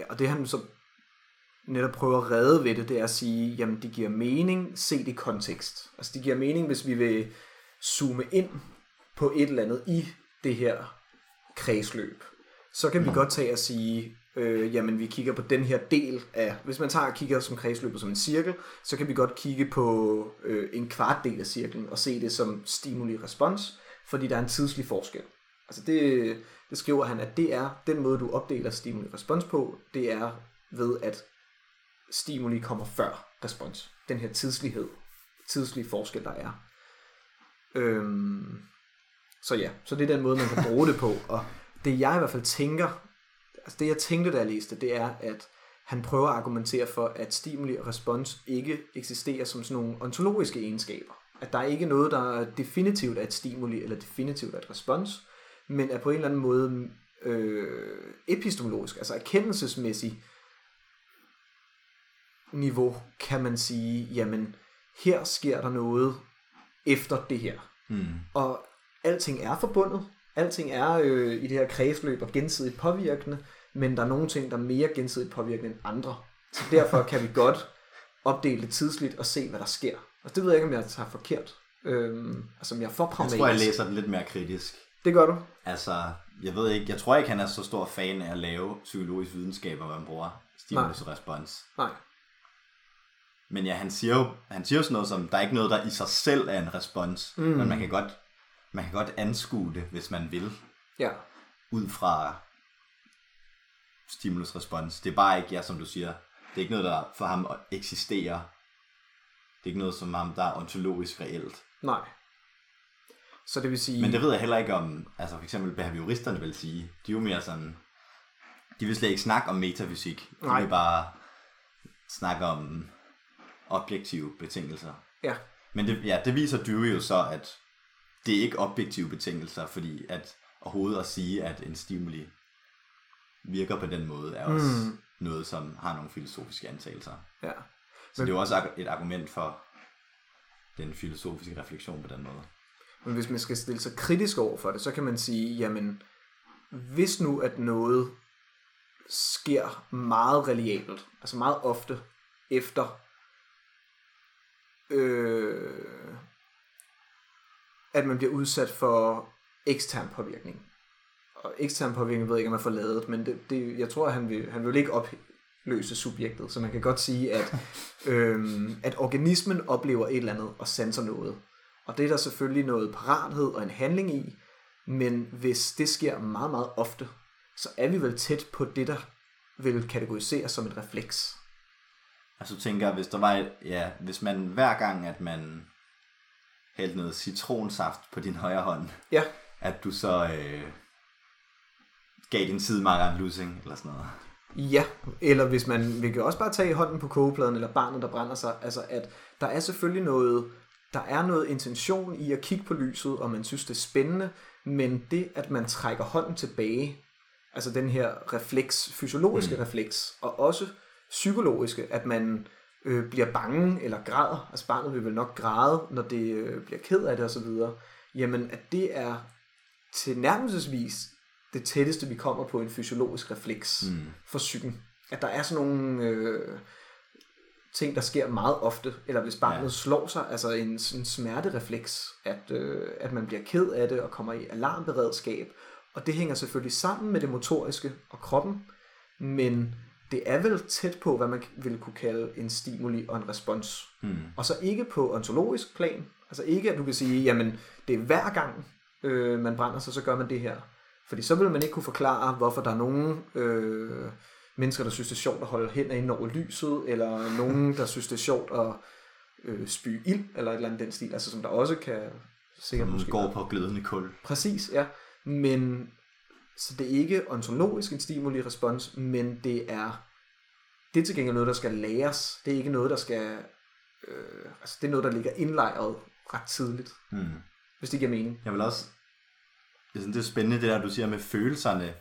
ja, og det han så netop prøver at redde ved det, det er at sige, jamen det giver mening set i kontekst. Altså det giver mening, hvis vi vil zoome ind på et eller andet i det her kredsløb. Så kan vi godt tage og sige, øh, jamen vi kigger på den her del af, hvis man tager og kigger som kredsløbet som en cirkel, så kan vi godt kigge på øh, en kvart del af cirklen og se det som stimuli-respons, fordi der er en tidslig forskel. Altså det, det skriver han, at det er den måde, du opdeler stimuli-respons på, det er ved, at stimuli kommer før respons. Den her tidslighed, tidslige forskel, der er. Øhm, så ja, så det er den måde, man kan bruge det på. Og det jeg i hvert fald tænker, altså det jeg tænkte, da jeg læste, det er, at han prøver at argumentere for, at stimuli og respons ikke eksisterer som sådan nogle ontologiske egenskaber. At der er ikke noget, der definitivt er et stimuli eller definitivt er et respons, men er på en eller anden måde øh, epistemologisk, altså erkendelsesmæssigt niveau, kan man sige, jamen her sker der noget efter det her. Mm. Og alting er forbundet. Alting er øh, i det her kredsløb og gensidigt påvirkende, men der er nogle ting, der er mere gensidigt påvirkende end andre. Så derfor kan vi godt opdele det tidsligt og se, hvad der sker. Og det ved jeg ikke, om jeg tager forkert. Øhm, altså, om jeg er for Jeg pragmatisk. tror, jeg læser det lidt mere kritisk. Det gør du? Altså, jeg ved ikke, jeg tror ikke, han er så stor fan af at lave psykologisk videnskab, hvad man bruger stimulus og respons. Nej. Men ja, han siger jo han siger jo sådan noget som, der er ikke noget, der i sig selv er en respons, mm. men man kan godt man kan godt anskue det, hvis man vil, Ja. ud fra stimulus-respons. Det er bare ikke, ja, som du siger, det er ikke noget, der for ham eksisterer. Det er ikke noget, som ham, der er ontologisk reelt. Nej. Så det vil sige... Men det ved jeg heller ikke om, altså for eksempel behavioristerne vil sige, de er jo mere sådan, de vil slet ikke snakke om metafysik, de Nej. vil bare snakke om objektive betingelser. Ja. Men det, ja, det viser Dewey jo så, at det er ikke objektive betingelser, fordi at overhovedet at sige, at en stimuli virker på den måde, er også mm. noget, som har nogle filosofiske antagelser. Ja. Så det er jo også et argument for den filosofiske refleksion på den måde. Men hvis man skal stille sig kritisk over for det, så kan man sige, jamen, hvis nu at noget sker meget reliabelt, altså meget ofte efter, øh, at man bliver udsat for ekstern påvirkning, og ekstern påvirkning ved jeg ikke, om man får lavet, men det, det, jeg tror, at han vil, han vil ikke opløse subjektet, så man kan godt sige, at, øhm, at organismen oplever et eller andet og sanser noget. Og det er der selvfølgelig noget parathed og en handling i, men hvis det sker meget, meget ofte, så er vi vel tæt på det, der vil kategoriseres som et refleks. Altså du tænker, hvis der var, et, ja, hvis man hver gang, at man hældte noget citronsaft på din højre hånd, Ja, at du så øh, gav din sidemakker en lussing, eller sådan noget. Ja, eller hvis man, vi kan også bare tage hånden på kogepladen, eller barnet, der brænder sig, altså at der er selvfølgelig noget, der er noget intention i at kigge på lyset, og man synes, det er spændende, men det, at man trækker hånden tilbage, altså den her refleks, fysiologiske mm. refleks, og også psykologiske, at man øh, bliver bange eller græder, altså barnet vil vel nok græde, når det øh, bliver ked af det osv., jamen at det er tilnærmelsesvis det tætteste, vi kommer på en fysiologisk refleks mm. for psyken. At der er sådan nogle øh, ting, der sker meget ofte, eller hvis barnet ja. slår sig, altså en sådan smerterefleks, at, øh, at man bliver ked af det og kommer i alarmberedskab. Og det hænger selvfølgelig sammen med det motoriske og kroppen, men det er vel tæt på, hvad man vil kunne kalde en stimuli og en respons. Mm. Og så ikke på ontologisk plan, altså ikke at du kan sige, jamen det er hver gang øh, man brænder sig, så gør man det her. Fordi så vil man ikke kunne forklare, hvorfor der er nogen øh, mennesker, der synes, det er sjovt at holde hænder ind over lyset, eller nogen, der synes, det er sjovt at øh, spy ild, eller et eller andet den stil, altså som der også kan sikkert Som måske går på glødende kul. Præcis, ja. Men så det er ikke ontologisk en stimuli respons, men det er det er til gengæld noget, der skal læres. Det er ikke noget, der skal... Øh, altså det er noget, der ligger indlejret ret tidligt, Mm. hvis det giver mening. Jeg vil også... Jeg synes, det er spændende, det der, du siger med følelserne.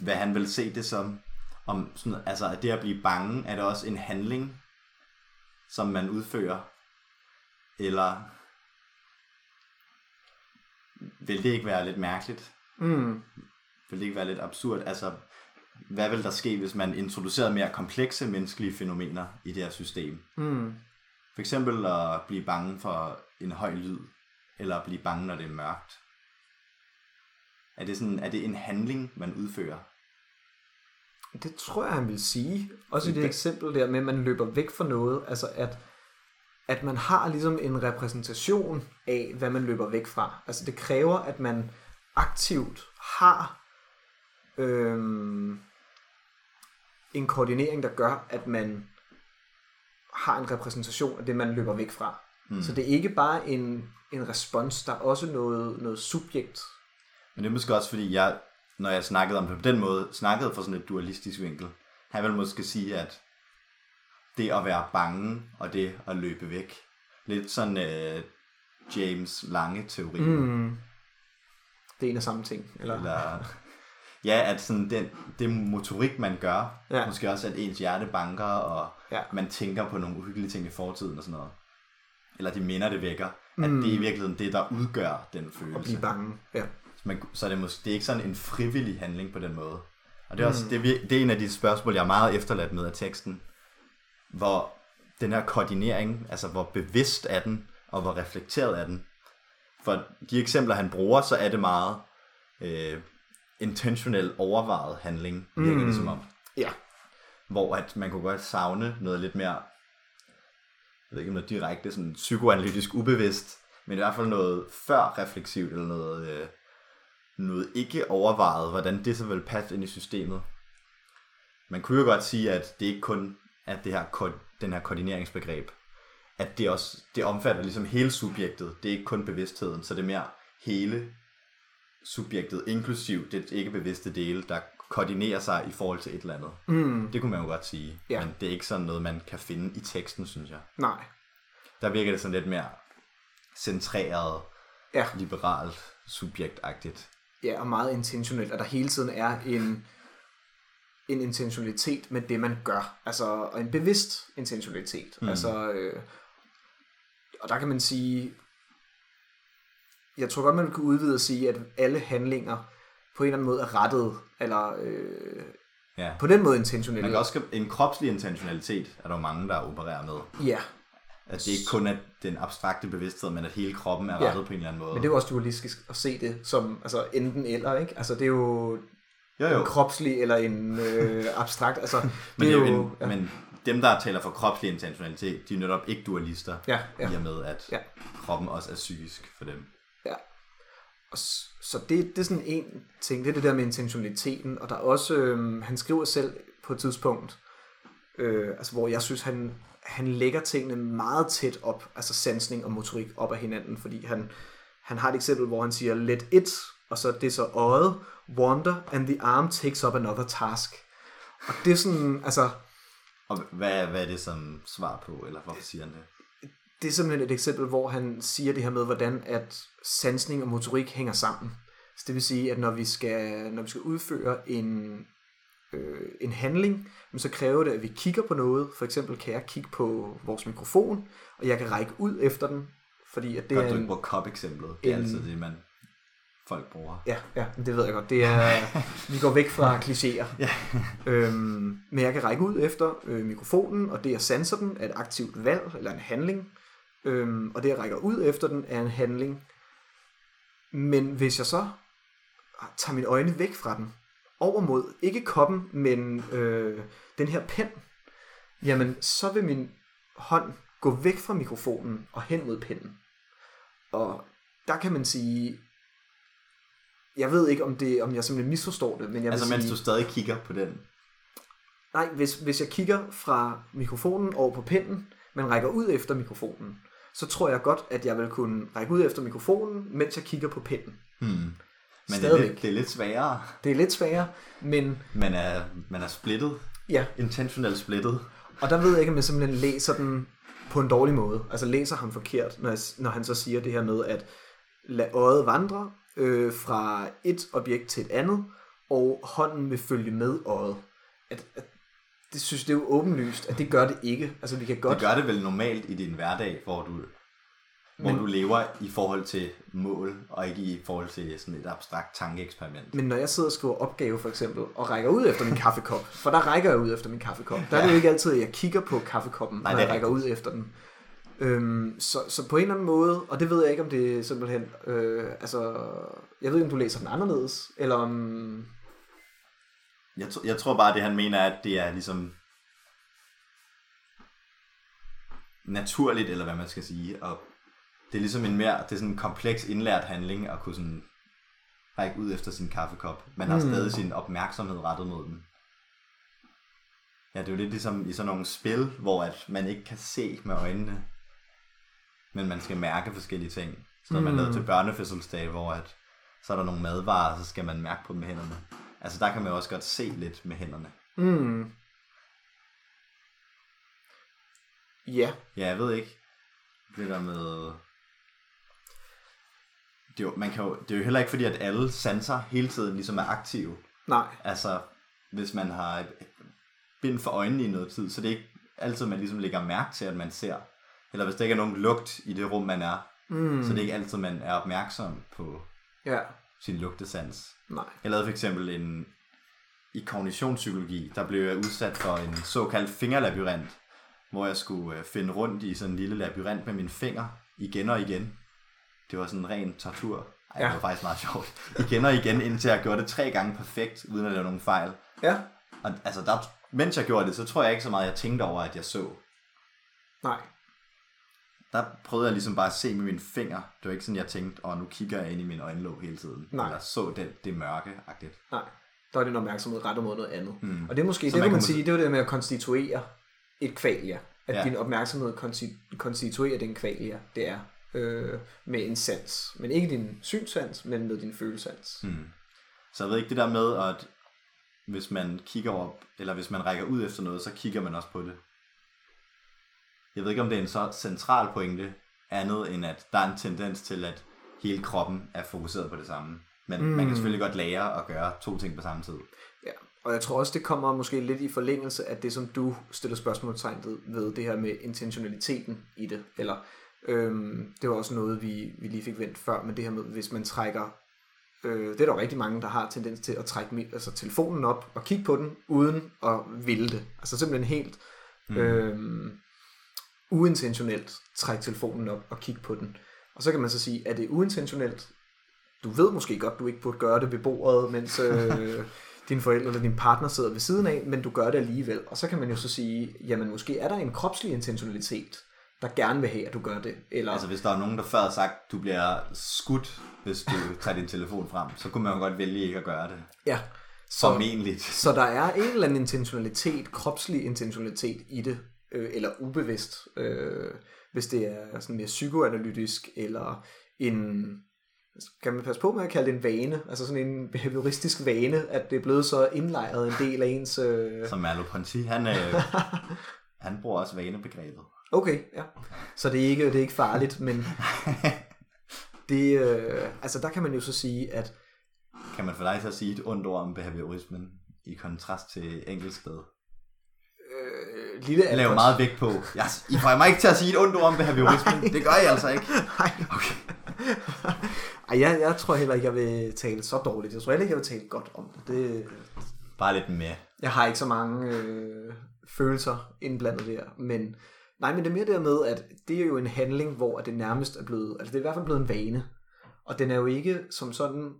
Hvad han vil se det som. Om sådan, altså, at det at blive bange, er det også en handling, som man udfører? Eller vil det ikke være lidt mærkeligt? Mm. Vil det ikke være lidt absurd? Altså, hvad vil der ske, hvis man introducerede mere komplekse menneskelige fænomener i det her system? Mm. For eksempel at blive bange for en høj lyd, eller at blive bange, når det er mørkt. Er det, sådan, er det en handling, man udfører? Det tror jeg, han vil sige. Også i det Det- eksempel der med, at man løber væk fra noget. Altså at, at man har ligesom en repræsentation af, hvad man løber væk fra. Altså det kræver, at man aktivt har øhm, en koordinering, der gør, at man har en repræsentation af det, man løber væk fra. Mm. Så det er ikke bare en, en respons, der er også noget, noget subjekt. Men det er måske også, fordi jeg, når jeg snakkede om det på den måde, snakkede fra sådan et dualistisk vinkel. Han vil måske sige, at det at være bange, og det at løbe væk, lidt sådan uh, James Lange teori. Mm. Det er en af samme ting. Eller, Eller, ja, at sådan den, det motorik, man gør, Ja. måske også, at ens hjerte banker, og Ja. man tænker på nogle uhyggelige ting i fortiden og sådan noget. Eller de minder, det vækker. Mm. At det er i virkeligheden det, der udgør den følelse. at blive bange. Ja. Så, man, så er det, måske, det er ikke sådan en frivillig handling på den måde. Og det er, også, det, er, vir- det er en af de spørgsmål, jeg er meget efterladt med af teksten. Hvor den her koordinering, altså hvor bevidst er den, og hvor reflekteret er den. For de eksempler, han bruger, så er det meget øh, intentionel overvejet handling, virker mm. det som om. Ja. Hvor at man kunne godt savne noget lidt mere, jeg ved ikke om noget direkte, sådan psykoanalytisk ubevidst, men i hvert fald noget før refleksivt, eller noget, øh, noget ikke overvejet, hvordan det så vil passe ind i systemet. Man kunne jo godt sige, at det ikke kun er det her, den her koordineringsbegreb, at det også det omfatter ligesom hele subjektet. Det er ikke kun bevidstheden, så det er mere hele subjektet, inklusiv det ikke bevidste dele, der koordinerer sig i forhold til et eller andet. Mm. Det kunne man jo godt sige, Ja. men det er ikke sådan noget, man kan finde i teksten, synes jeg. Nej. Der virker det sådan lidt mere centreret, Ja. liberalt, subjektagtigt. Ja, og meget intentionelt, at der hele tiden er en, en intentionalitet med det, man gør. Altså, og en bevidst intentionalitet. Mm. Altså, øh, og der kan man sige, jeg tror godt, man kan udvide og sige, at alle handlinger på en eller anden måde er rettet, eller øh, Ja. på den måde intentionelle. Man kan også en kropslig intentionalitet, er der jo mange, der opererer med. Ja, At det ikke kun er den abstrakte bevidsthed, men at hele kroppen er Ja. rettet på en eller anden måde. Men det er jo også dualistisk at se det som altså enten eller, ikke? Altså det er jo jo, en jo. kropslig eller en øh, abstrakt, altså Men, det er jo... en, men dem, der taler for kropslig intentionalitet, de er netop ikke dualister, Ja, ja. i og med, at Ja. kroppen også er psykisk for dem. Så det, det er sådan en ting, det er det der med intentionaliteten, og der er også, øh, han skriver selv på et tidspunkt, øh, altså hvor jeg synes, han, han lægger tingene meget tæt op, altså sansning og motorik op af hinanden, fordi han, han har et eksempel, hvor han siger, let it, og så det er så øjet, wander, and the arm takes up another task. Og det er sådan, altså, Og hvad, hvad er det som svar på, eller hvorfor siger han det? Det er simpelthen et eksempel, hvor han siger det her med, hvordan at sansning og motorik hænger sammen. Så det vil sige, at når vi skal, når vi skal udføre en, øh, en handling, så kræver det, at vi kigger på noget. For eksempel kan jeg kigge på vores mikrofon, og jeg kan række ud efter den, fordi at det Godt, er du en, ikke bruger kop-eksemplet. Det er en- altid det, man folk bruger. Ja, ja, det ved jeg godt. Det er, vi går væk fra klichéer. Ja. øhm, men jeg kan række ud efter øh, mikrofonen, og det at sanser den er et aktivt valg, eller en handling. Øhm, og det jeg rækker ud efter den er en handling. Men hvis jeg så tager mine øjne væk fra den, over mod, ikke koppen, men øh, den her pen, jamen så vil min hånd gå væk fra mikrofonen og hen mod pennen. Og der kan man sige, jeg ved ikke, om, det, om jeg simpelthen misforstår det, men jeg Altså mens sige, du stadig kigger på den. nej, hvis, hvis jeg kigger fra mikrofonen over på pennen, men rækker ud efter mikrofonen, så tror jeg godt, at jeg vil kunne række ud efter mikrofonen, mens jeg kigger på pennen. Hmm. Men det er, lidt, det er lidt sværere. Det er lidt sværere, men Man er, man er splittet. ja, Intentionelt splittet. og der ved jeg ikke, om jeg simpelthen læser den på en dårlig måde. Altså læser ham forkert, når, jeg, når han så siger det her med, at lad øjet vandre øh, fra et objekt til et andet, og hånden vil følge med øjet. At, at, det synes det er jo åbenlyst, at det gør det ikke. Altså vi kan godt... Det gør det vel normalt i din hverdag, hvor du, hvor Men- du lever i forhold til mål, og ikke i forhold til sådan et abstrakt tankeeksperiment. Men når jeg sidder og skriver opgave for eksempel, og rækker ud efter min kaffekop, for der rækker jeg ud efter min kaffekop, der er det jo ikke altid, at jeg kigger på kaffekoppen, Nej, når jeg rækker ud efter den. Øhm, så, så på en eller anden måde, og det ved jeg ikke, om det er simpelthen, øh, altså, jeg ved ikke, om du læser den anderledes, eller om, Jeg, jeg tror bare, det han mener, er, at det er ligesom naturligt, eller hvad man skal sige, og det er ligesom en mere, det er sådan en kompleks indlært handling, at kunne sådan række ud efter sin kaffekop. Man har Mm. stadig sin opmærksomhed rettet mod den. Ja, det er jo lidt ligesom i sådan nogle spil, hvor at man ikke kan se med øjnene, men man skal mærke forskellige ting. Så når man Mm. lavede til børnefødselsdag, hvor at, så er der nogle madvarer, så skal man mærke på dem med hænderne. Altså der kan man også godt se lidt med hænderne. hmm, ja, Ja, jeg ved ikke. Det der med... Det er, jo, man kan jo, det er jo heller ikke fordi, at alle sanser hele tiden ligesom er aktive. nej, Altså, hvis man har et bind for øjnene i noget tid, så det er ikke altid, man ligesom lægger mærke til, at man ser. Eller hvis der ikke er nogen lugt i det rum, man er, mm, så det er ikke altid, man er opmærksom på ja, sin lugtesans. nej, Jeg lavede for eksempel en, i kognitionspsykologi, der blev jeg udsat for en såkaldt fingerlabyrint, hvor jeg skulle øh, finde rundt i sådan en lille labyrint med mine fingre, igen og igen. Det var sådan en ren tortur. Ej, Ja. det var faktisk meget sjovt. Igen og igen, indtil jeg gjorde det tre gange perfekt, uden at lave nogen fejl. ja, Og altså, der, mens jeg gjorde det, så tror jeg ikke så meget, jeg tænkte over, at jeg så. nej, Der prøvede jeg ligesom bare at se med mine fingre. Det var ikke sådan, jeg tænkte, åh, nu kigger jeg ind i min øjenlåg hele tiden. Nej. Eller så det, det mørke-agtigt. nej. Der er din opmærksomhed rettet mod noget andet. Mm. Og det er måske, Så det man kan man sige, det er jo det med at konstituere et kvalia. At Ja. din opmærksomhed konsti- konstituerer den kvalia, det er øh, med en sans. Men ikke din synssans, men med din følesans. Mm. Så jeg ved ikke det der med, at hvis man kigger op, eller hvis man rækker ud efter noget, så kigger man også på det. Jeg ved ikke, om det er en så central pointe, andet end at der er en tendens til, at hele kroppen er fokuseret på det samme. Men mm. man kan selvfølgelig godt lære at gøre to ting på samme tid. Ja. Og jeg tror også, det kommer måske lidt i forlængelse af det, som du stiller spørgsmålstegn ved, ved det her med intentionaliteten i det. Eller øhm, det var også noget, vi, vi lige fik vendt før, men det her med, hvis man trækker Øh, det er der jo rigtig mange, der har tendens til at trække altså, telefonen op og kigge på den, uden at ville det. Altså simpelthen helt. Mm. Øhm, uintentionelt trække telefonen op og kigge på den. Og så kan man så sige, er det uintentionelt? Du ved måske godt, du ikke burde gøre det ved bordet, mens øh, dine forældre eller din partner sidder ved siden af, men du gør det alligevel. Og så kan man jo så sige, jamen måske er der en kropslig intentionalitet, der gerne vil have, at du gør det. Eller, Altså hvis der er nogen, der før har sagt, du bliver skudt, hvis du tager din telefon frem, så kunne man jo godt vælge ikke at gøre det. ja, så, Formentligt. så der er en eller anden intentionalitet, kropslig intentionalitet i det, øh, eller ubevidst, øh, hvis det er sådan mere psykoanalytisk, eller en, skal man passe på med at kalde det en vane, altså sådan en behavioristisk vane, at det er blevet så indlejret en del af ens... Øh... Som Merleau-Ponty, han, øh, han bruger også vanebegrebet. Okay, ja. Så det er ikke, det er ikke farligt, men det, øh, altså der kan man jo så sige, at Kan man få dig at sige et ondt ord om behaviorismen i kontrast til enkeltsted? Øh, lille Albert- meget vægt på. Jeg, I får mig ikke til at sige et ondt ord om behaviorismen. Det gør jeg altså ikke. Nej. Okay. Ej, jeg, jeg tror heller ikke, jeg vil tale så dårligt. Jeg tror heller ikke, jeg vil tale godt om det. det Bare lidt med. jeg har ikke så mange øh, følelser indblandet der. Men nej, men det er mere der med, at det er jo en handling, hvor det nærmest er blevet, altså det er i hvert fald blevet en vane. Og den er jo ikke som sådan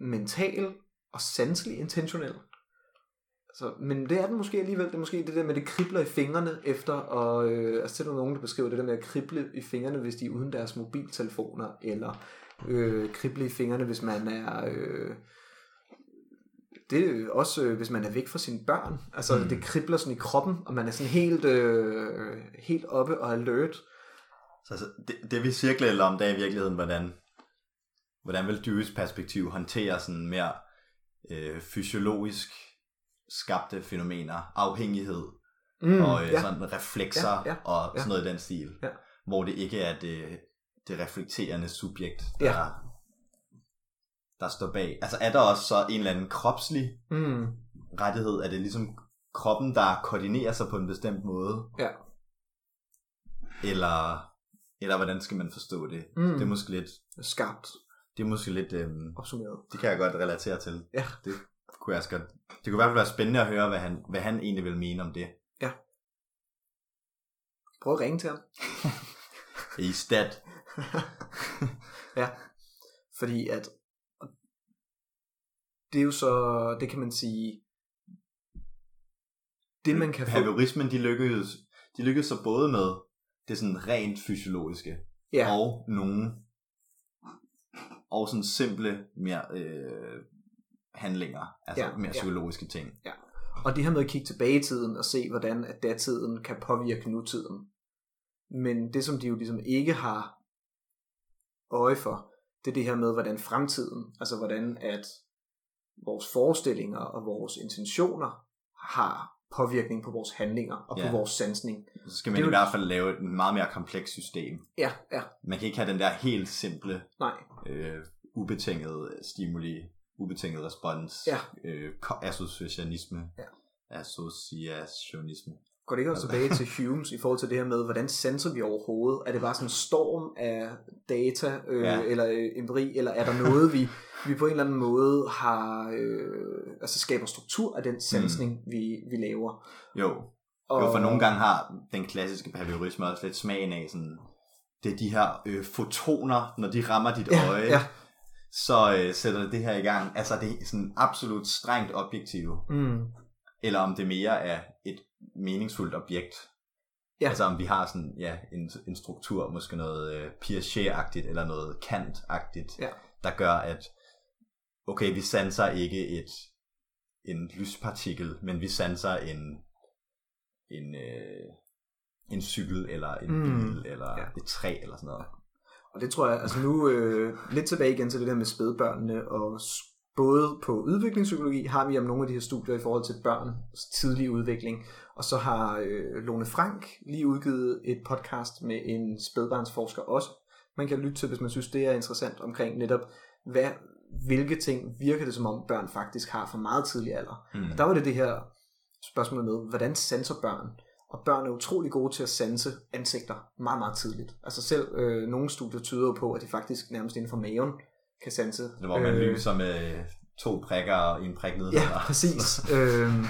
mental og sanselig intentionel. Så, men det er den måske alligevel. Det er måske det der med, det kribler i fingrene efter, og øh, altså der nogen, der beskriver det der med at krible i fingrene, hvis de er uden deres mobiltelefoner, eller øh, krible i fingrene, hvis man er... Øh, det er også, øh, hvis man er væk fra sine børn. Altså, mm. det kribler sådan i kroppen, og man er sådan helt, øh, helt oppe og alert. Så altså, det, det vi cirkler lidt om, det er i virkeligheden, hvordan, hvordan vil Dewey's perspektiv håndtere sådan mere øh, fysiologisk skabte fænomener, afhængighed Mm, og øh, ja. sådan reflekser Ja, ja, og sådan noget i den stil. Ja. Hvor det ikke er det, det reflekterende subjekt, der, Ja. der står bag. Altså er der også så en eller anden kropslig Mm, rettighed? Er det ligesom kroppen, der koordinerer sig på en bestemt måde? ja. Eller, eller hvordan skal man forstå det? Mm. Det er måske lidt, Skarpt det er måske lidt øhm, opsummeret. det kan jeg godt relatere til. Ja. Det kunne jeg også godt. Det kunne i hvert fald være spændende at høre, hvad han, hvad han egentlig vil mene om det. Prøv at ringe til ham. I stat. Ja, fordi at det er jo så, det kan man sige, det man kan Behaviorismen, de lykkedes, de lykkedes så både med det sådan rent fysiologiske, ja, og nogle og sådan simple mere øh, handlinger, altså Ja, ja, mere ja. psykologiske ting. og det her med at kigge tilbage i tiden og se, hvordan at datiden kan påvirke nutiden. Men det, som de jo ligesom ikke har øje for, det er det her med, hvordan fremtiden, altså hvordan at vores forestillinger og vores intentioner har påvirkning på vores handlinger og på Ja. vores sansning. Så skal man Det i jo- hvert fald lave et meget mere komplekst system. Ja, ja, Man kan ikke have den der helt simple, nej, øh, ubetingede stimuli, ubetinget respons, Ja. øh, associationisme, Ja. associationisme. Går det ikke også tilbage til Humes i forhold til det her med, hvordan senser vi overhovedet? Er det bare sådan en storm af data øh, Ja. ja. eller øh, empiri, eller er der noget, vi, vi på en eller anden måde har, øh, altså skaber struktur af den sensning, mm. vi, vi laver? Jo, Og, jo, for nogle gange har den klassiske behaviorisme også lidt smagen af sådan, det er de her øh, fotoner, når de rammer dit Ja, øje, ja. Så øh, sætter det det her i gang. Altså det er sådan absolut strengt objektiv, Mm, eller om det mere er et meningsfuldt objekt. Ja. Altså om vi har sådan, ja, en, en struktur, måske noget øh, Piaget-agtigt, eller noget Kant-agtigt, Ja. der gør, at okay, vi sanser ikke et en lyspartikel, men vi sanser en en, øh, en cykel, eller en Mm. bil, eller Ja. et træ, eller sådan noget. Og det tror jeg, altså nu øh, lidt tilbage igen til det der med spædbørnene, og både på udviklingspsykologi har vi om nogle af de her studier i forhold til børns tidlige udvikling, og så har øh, Lone Frank lige udgivet et podcast med en spædbarnsforsker også. Man kan lytte til, hvis man synes, det er interessant omkring netop, hvad, hvilke ting virker det som om børn faktisk har fra meget tidlig alder. Mm. Og der var det det her spørgsmål med, hvordan sanser børn? Og børn er utrolig gode til at sanse ansigter meget, meget tidligt. Altså selv øh, nogle studier tyder på, at de faktisk nærmest inden for maven kan sanse. Det, hvor man øh, lyser med to prikker og en prik ned. Ja, præcis. øhm,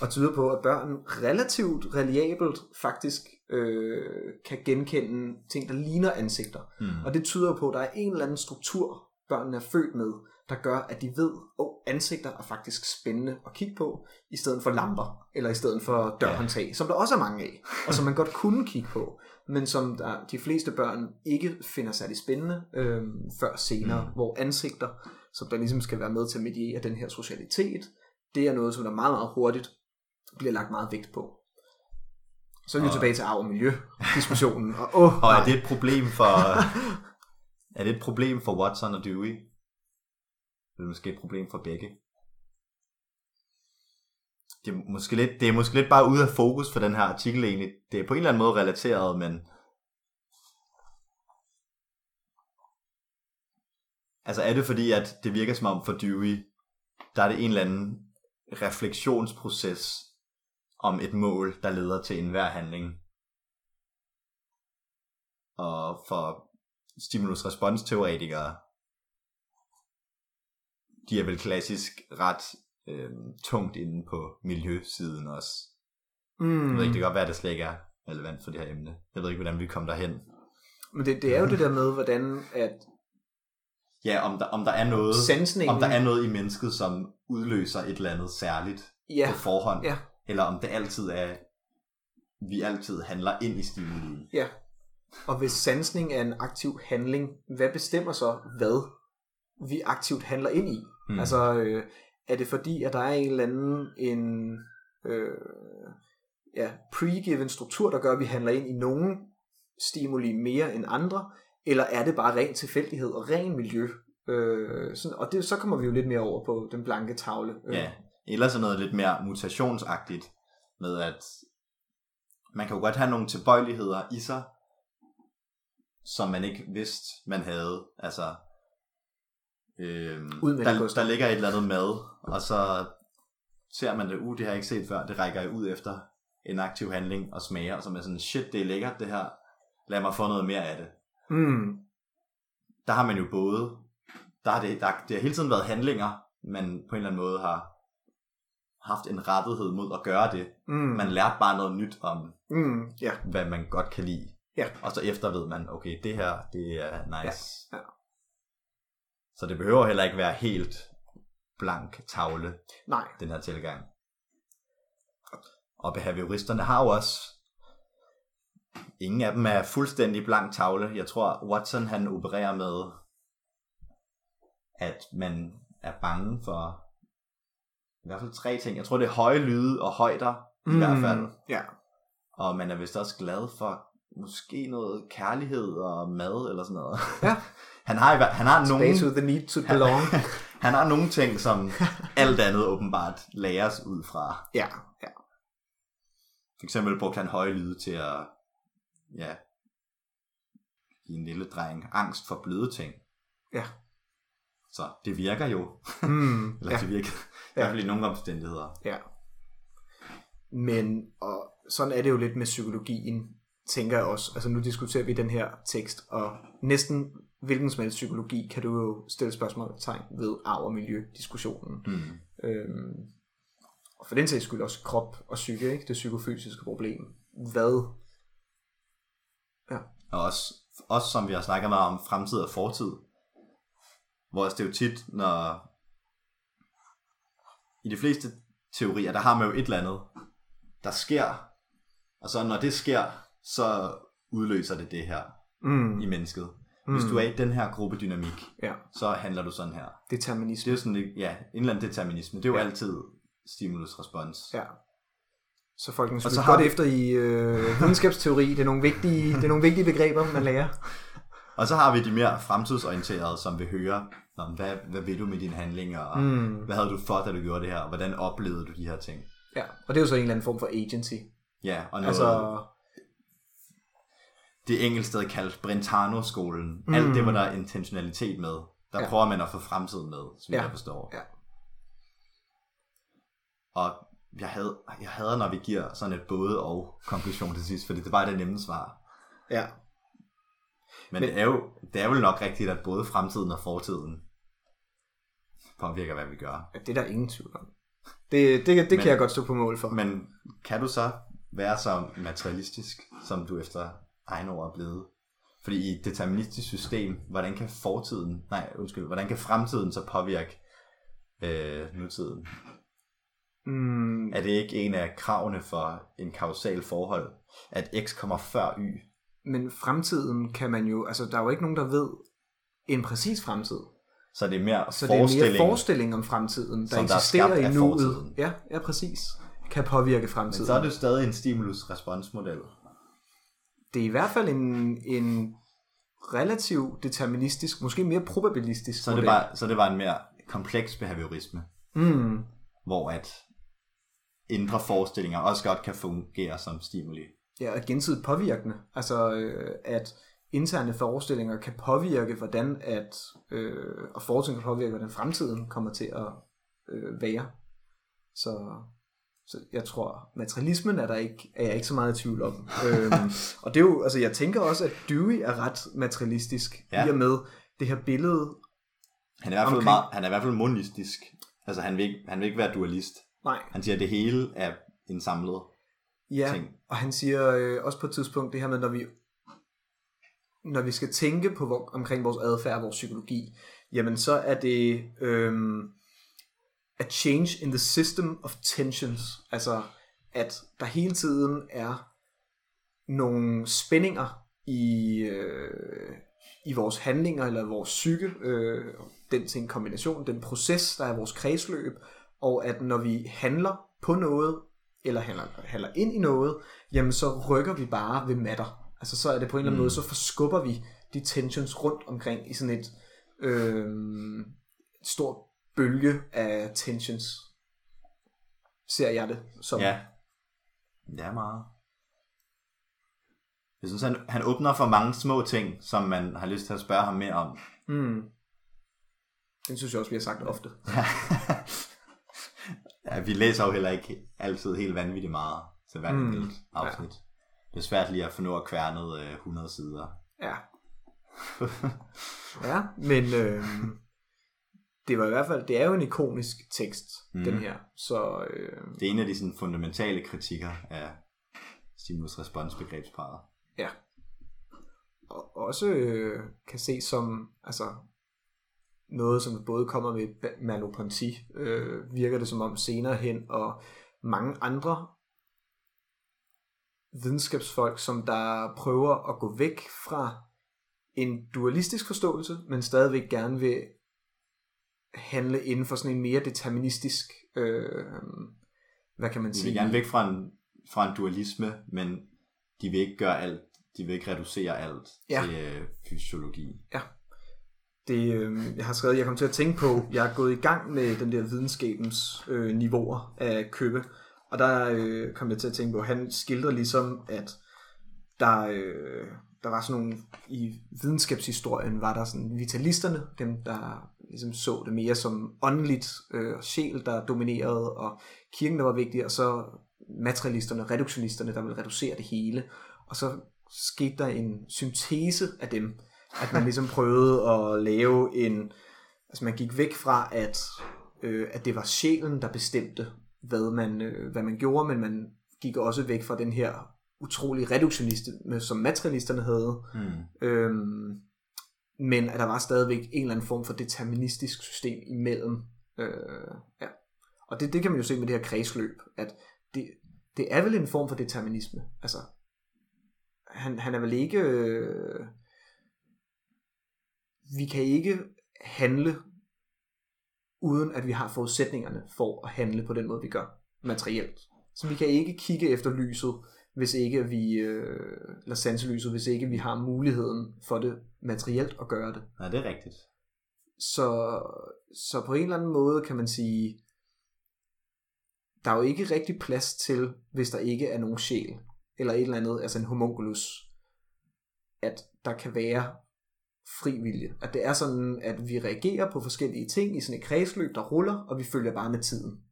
og tyder på, at børn relativt reliabelt faktisk øh, kan genkende ting, der ligner ansigter. Mm. Og det tyder på, at der er en eller anden struktur, børnene er født med, der gør, at de ved, at oh, ansigter er faktisk spændende at kigge på, i stedet for lamper, eller i stedet for dørhåndtag, som der også er mange af, og som man godt kunne kigge på, men som der, de fleste børn ikke finder særlig spændende øh, før senere, mm. hvor ansigter, som der ligesom skal være med til at mediere den her socialitet, det er noget, som der meget, meget hurtigt bliver lagt meget vægt på. Så er vi Og- tilbage til arv og miljø diskussionen. Og, oh, Og er det et problem for... er det et problem for Watson og Dewey? Det er måske et problem for begge. Det er måske lidt, det er måske lidt bare ude af fokus for den her artikel egentlig. Det er på en eller anden måde relateret, men... Altså er det fordi, at det virker som om for Dewey, der er det en eller anden refleksionsproces om et mål, der leder til enhver handling. Og for stimulus-respons-teoretikere, de er vel klassisk ret øh, tungt inde på miljøsiden også. mm, Jeg ved ikke, det kan godt være, at det slet ikke er relevant for det her emne. Jeg ved ikke, hvordan vi kom derhen. Men det, det er jo det der med, hvordan at Ja, om der, om der er noget, sansningen... om der er noget i mennesket, som udløser et eller andet særligt ja, på forhånd, ja. eller om det altid er, vi altid handler ind i stimulien. Ja. Og hvis sansning er en aktiv handling, hvad bestemmer så, hvad vi aktivt handler ind i? Mm. Altså, øh, er det fordi, at der er en eller anden en, øh, ja, pre-given struktur, der gør, at vi handler ind i nogle stimuli mere end andre? Eller er det bare ren tilfældighed og ren miljø? Øh, sådan, og det, så kommer vi jo lidt mere over på den blanke tavle. Øh, Ja, eller sådan noget lidt mere mutationsagtigt, med at man kan jo godt have nogle tilbøjeligheder i sig, som man ikke vidste, man havde. Altså, øhm, der, der ligger et eller andet mad, og så ser man det, uh, det har jeg ikke set før, det rækker jeg ud efter en aktiv handling og smager, og så er man sådan, shit, det er lækkert det her, lad mig få noget mere af det. Mm, Der har man jo både, der har det, der, det har hele tiden været handlinger, man på en eller anden måde har haft en rettighed mod at gøre det. mm, Man lærte bare noget nyt om, mm, ja, hvad man godt kan lide. Ja. Og så efter ved man, okay, det her, det er nice. Ja, ja. Så det behøver heller ikke være helt blank tavle, nej, den her tilgang. Og behavioristerne har jo også, ingen af dem er fuldstændig blank tavle. Jeg tror, Watson han opererer med, at man er bange for i hvert fald tre ting. Jeg tror, det er høje lyde og højder, i hvert fald. Mm, Ja, Og man er vist også glad for måske noget kærlighed og mad eller sådan noget. Ja. Han har, han har nogle, Space with the need to belong. han har nogle ting, som alt andet åbenbart læres ud fra. ja, ja. For eksempel brugte han høje lyde til at ja, give en lille dreng angst for bløde ting. Ja. Så det virker jo. Mm, Eller ja, det virker i hvert fald i nogle omstændigheder. ja. Men og sådan er det jo lidt med psykologien, tænker jeg også. Altså nu diskuterer vi den her tekst, og næsten hvilken som helst psykologi kan du jo stille spørgsmålstegn ved arv og miljø diskussionen. Mm. Øhm, og for den sags skyld også krop og psyke, ikke? det psykofysiske problem. Hvad? Og også, også som vi har snakket meget om, fremtid og fortid. Hvor det er jo tit, når... I de fleste teorier, der har man jo et eller andet, der sker. Og så når det sker, så udløser det det her Mm, i mennesket. Hvis du er i den her gruppedynamik, ja, så handler du sådan her. Det determinisme. er jo sådan, ja, en eller anden determinisme. Det er jo Ja. altid stimulus-respons. Ja. Så folkens, Og lyt så har godt vi- efter i øh, videnskabsteori. Det er, nogle vigtige, det er nogle vigtige begreber, man lærer. Og så har vi de mere fremtidsorienterede, som vil høre, "Nå, men hvad, hvad vil du med dine handlinger, og Mm. hvad havde du for, da du gjorde det her, og hvordan oplevede du de her ting. Ja, og det er jo så en eller anden form for agency. Ja, og noget, altså... det engelsk sted kaldt Brentano-skolen, mm. alt det, hvor der er intentionalitet med, der Ja. prøver man at få fremtiden med, som Ja. jeg forstår. Ja. Og jeg havde, jeg hader, når vi giver sådan et både og konklusion til sidst, fordi det bare det nemme svar. ja. Men, Men- Men det, er jo, det er vel nok rigtigt, at både fremtiden og fortiden påvirker, hvad vi gør. Ja, det er der ingen tvivl om. Det, det, det Men- kan jeg godt stå på mål for. Men kan du så være så materialistisk, som du efter egen ord er blevet? Fordi i et deterministisk system, hvordan kan fortiden, nej undskyld, hvordan kan fremtiden så påvirke øh, nutiden? Mm, Er det ikke en af kravene for en kausal forhold, at x kommer før y? men fremtiden kan man jo, altså der er jo ikke nogen, der ved en præcis fremtid. Så det er mere Så det er forestilling. mere forestilling om fremtiden, der der er eksisterer af i nuet. Ja, ja, præcis. Kan påvirke Men fremtiden. så er det jo stadig en stimulus-responsmodel. Det er i hvert fald en, en relativt deterministisk, måske mere probabilistisk Så det model. bare, så det bare en mere kompleks behaviorisme, Mm, hvor at indre forestillinger også godt kan fungere som stimuli. ja, og gensidigt påvirkende. Altså, øh, at interne forestillinger kan påvirke, hvordan at, øh, og forestillinger kan påvirke, hvordan fremtiden kommer til at øh, være. Så, så jeg tror, materialismen er, der ikke, er jeg ikke så meget i tvivl om. øhm, og det er jo, altså jeg tænker også, at Dewey er ret materialistisk, Ja. i og med det her billede. Han er i hvert fald, Omkring- meget, han er i hvert fald monistisk. Altså han vil, ikke, han vil ikke være dualist. Nej, Han siger, at det hele er en samlet Ja, ting. og han siger øh, også på et tidspunkt det her med, når vi, når vi skal tænke på omkring vores adfærd og vores psykologi, jamen så er det øhm, a change in the system of tensions. Altså, at der hele tiden er nogle spændinger i, øh, i vores handlinger eller vores psyke, øh, den til en kombination, den proces, der er vores kredsløb, og at når vi handler på noget, eller handler, handler ind i noget, jamen så rykker vi bare ved matter. Altså så er det på en eller anden Mm. måde, så forskubber vi de tensions rundt omkring i sådan et øh, stort bølge af tensions. Ser jeg det som. Ja. Det er meget. Jeg synes, han, han åbner for mange små ting, som man har lyst til at spørge ham mere om. Mm. Det synes jeg også, vi har sagt ofte. ja, vi læser jo heller ikke altid helt vanvittigt meget til hver Mm, afsnit. Det er svært lige at få noget kværnet øh, 100 sider. Ja. ja, men øh, det var i hvert fald, det er jo en ikonisk tekst, mm. den her. Så øh, Det er en af de sådan, fundamentale kritikker af stimulus-respons-begrebsparet. ja. Og også øh, kan ses som, altså noget, som både kommer ved Merleau-Ponty, øh, virker det som om senere hen, og mange andre videnskabsfolk, som der prøver at gå væk fra en dualistisk forståelse, men stadigvæk gerne vil handle inden for sådan en mere deterministisk, øh, hvad kan man De sige? vil gerne væk fra en, fra en dualisme, men de vil ikke gøre alt. De vil ikke reducere alt Ja. til øh, fysiologi. Det, øh, jeg har skrevet, jeg kom til at tænke på, jeg er gået i gang med den der videnskabens øh, niveauer af købe, og der øh, kom jeg til at tænke på, han skildrer ligesom, at der, øh, der var sådan nogle, i videnskabshistorien var der sådan vitalisterne, dem der ligesom så det mere som åndeligt øh, sjæl, der dominerede, og kirken, der var vigtig, og så materialisterne, reduktionisterne, der ville reducere det hele. Og så skete der en syntese af dem, at man ligesom prøvede at lave en, altså man gik væk fra, at, øh, at det var sjælen, der bestemte, hvad man, øh, hvad man gjorde, men man gik også væk fra den her utrolig reduktionisme, som materialisterne havde, Hmm. øhm, men at der var stadigvæk en eller anden form for deterministisk system imellem. Øh, ja. Og det, det kan man jo se med det her kredsløb, at det, det er vel en form for determinisme. Altså, han, han er vel ikke... Øh, vi kan ikke handle uden at vi har forudsætningerne for at handle på den måde, vi gør materielt. Så vi kan ikke kigge efter lyset, hvis ikke vi, øh, eller sanselyset, hvis ikke vi har muligheden for det materielt at gøre det. Nej, det er rigtigt. Så, så på en eller anden måde kan man sige, der er jo ikke rigtig plads til, hvis der ikke er nogen sjæl, eller et eller andet, altså en homunculus, at der kan være fri vilje. At det er sådan, at vi reagerer på forskellige ting i sådan et kredsløb, der ruller, og vi følger bare med tiden.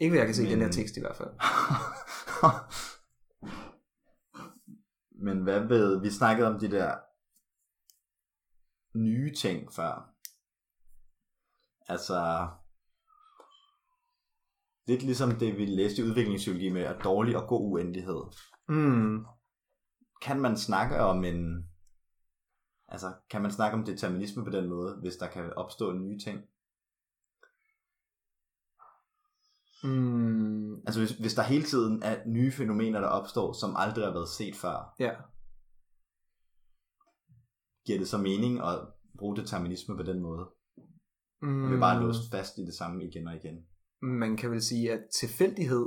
Ikke hvad jeg kan se i den her tekst i hvert fald. Men hvad ved, vi snakkede om de der nye ting før. Altså, lidt ligesom det, vi læste i udviklingspsykologi med, at dårlig og god uendelighed. Mm. Kan man snakke om en... Altså, kan man snakke om determinisme på den måde, hvis der kan opstå nye ting? Mm. Altså, hvis, hvis der hele tiden er nye fænomener, der opstår, som aldrig har været set før, Ja. giver det så mening at bruge determinisme på den måde? Mm. Og vi er bare låst fast i det samme igen og igen. Man kan vel sige, at tilfældighed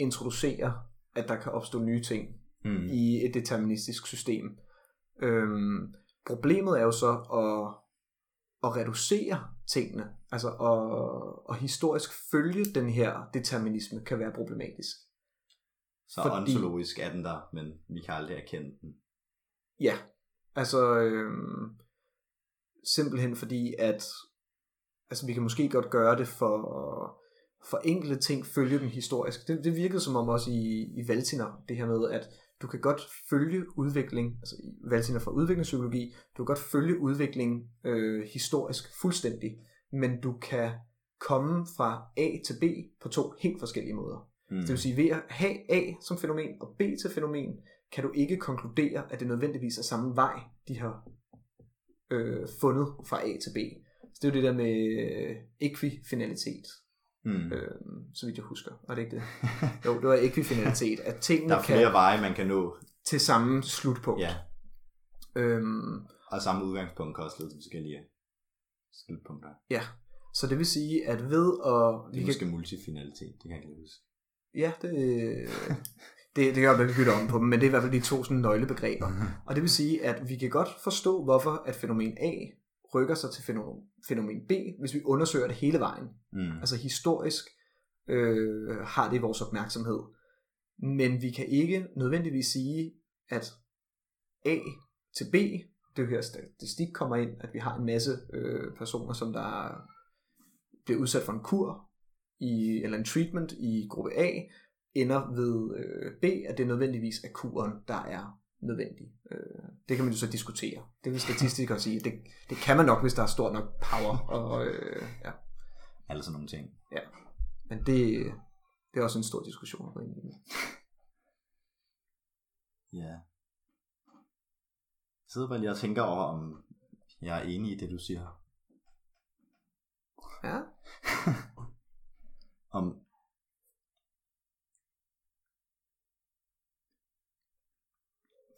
introducerer, at der kan opstå nye ting Mm. i et deterministisk system. Øhm, problemet er jo så at, at reducere tingene, altså at, at historisk følge den her determinisme kan være problematisk. Så fordi- ontologisk er den der, men vi kan aldrig erkende den. Ja, altså øhm, simpelthen fordi, at altså, vi kan måske godt gøre det for, for enkelte ting, følge dem historisk. Det, det virkede som om også i, i Valtiner, det her med, at du kan godt følge udvikling, altså i Valtiner fra udviklingspsykologi, du kan godt følge udvikling øh, historisk fuldstændig, men du kan komme fra A til B på to helt forskellige måder. Mm. Det vil sige, ved at have A som fænomen og B til fænomen, kan du ikke konkludere, at det nødvendigvis er samme vej, de har øh, fundet fra A til B. Så det er jo det der med øh, Mm. øh, så vidt jeg husker. Var det ikke det? Jo, det var ekvifinalitet, at tingene Der er kan flere veje, man kan nå. til samme slutpunkt. Ja, Øhm, og samme udgangspunkt kan også lede til forskellige slutpunkter. ja, så det vil sige, at ved at... Det er måske multifinalitet, det kan jeg ikke huske. Ja, det, det, det kan være, vi bytter om på dem, men det er i hvert fald de to sådan, nøglebegreber. Og det vil sige, at vi kan godt forstå, hvorfor at fænomen A rykker sig til fænomen, fænomen B, hvis vi undersøger det hele vejen. Mm. Altså historisk øh, har det vores opmærksomhed. Men vi kan ikke nødvendigvis sige, at A til B, det her statistik kommer ind, at vi har en masse øh, personer, som der bliver udsat for en kur, i, eller en treatment i gruppe A, ender ved øh, B, at det nødvendigvis er kuren, der er nødvendig. Øh, det kan man jo så diskutere. Det vil statistikere sige. Det, det kan man nok, hvis der er stor nok power. Og, øh, ja. Alle sådan nogle ting. Men det, det er også en stor diskussion at gå ind i. Ja. Jeg sidder bare lige og tænker over, om jeg er enig i det, du siger. Ja, Om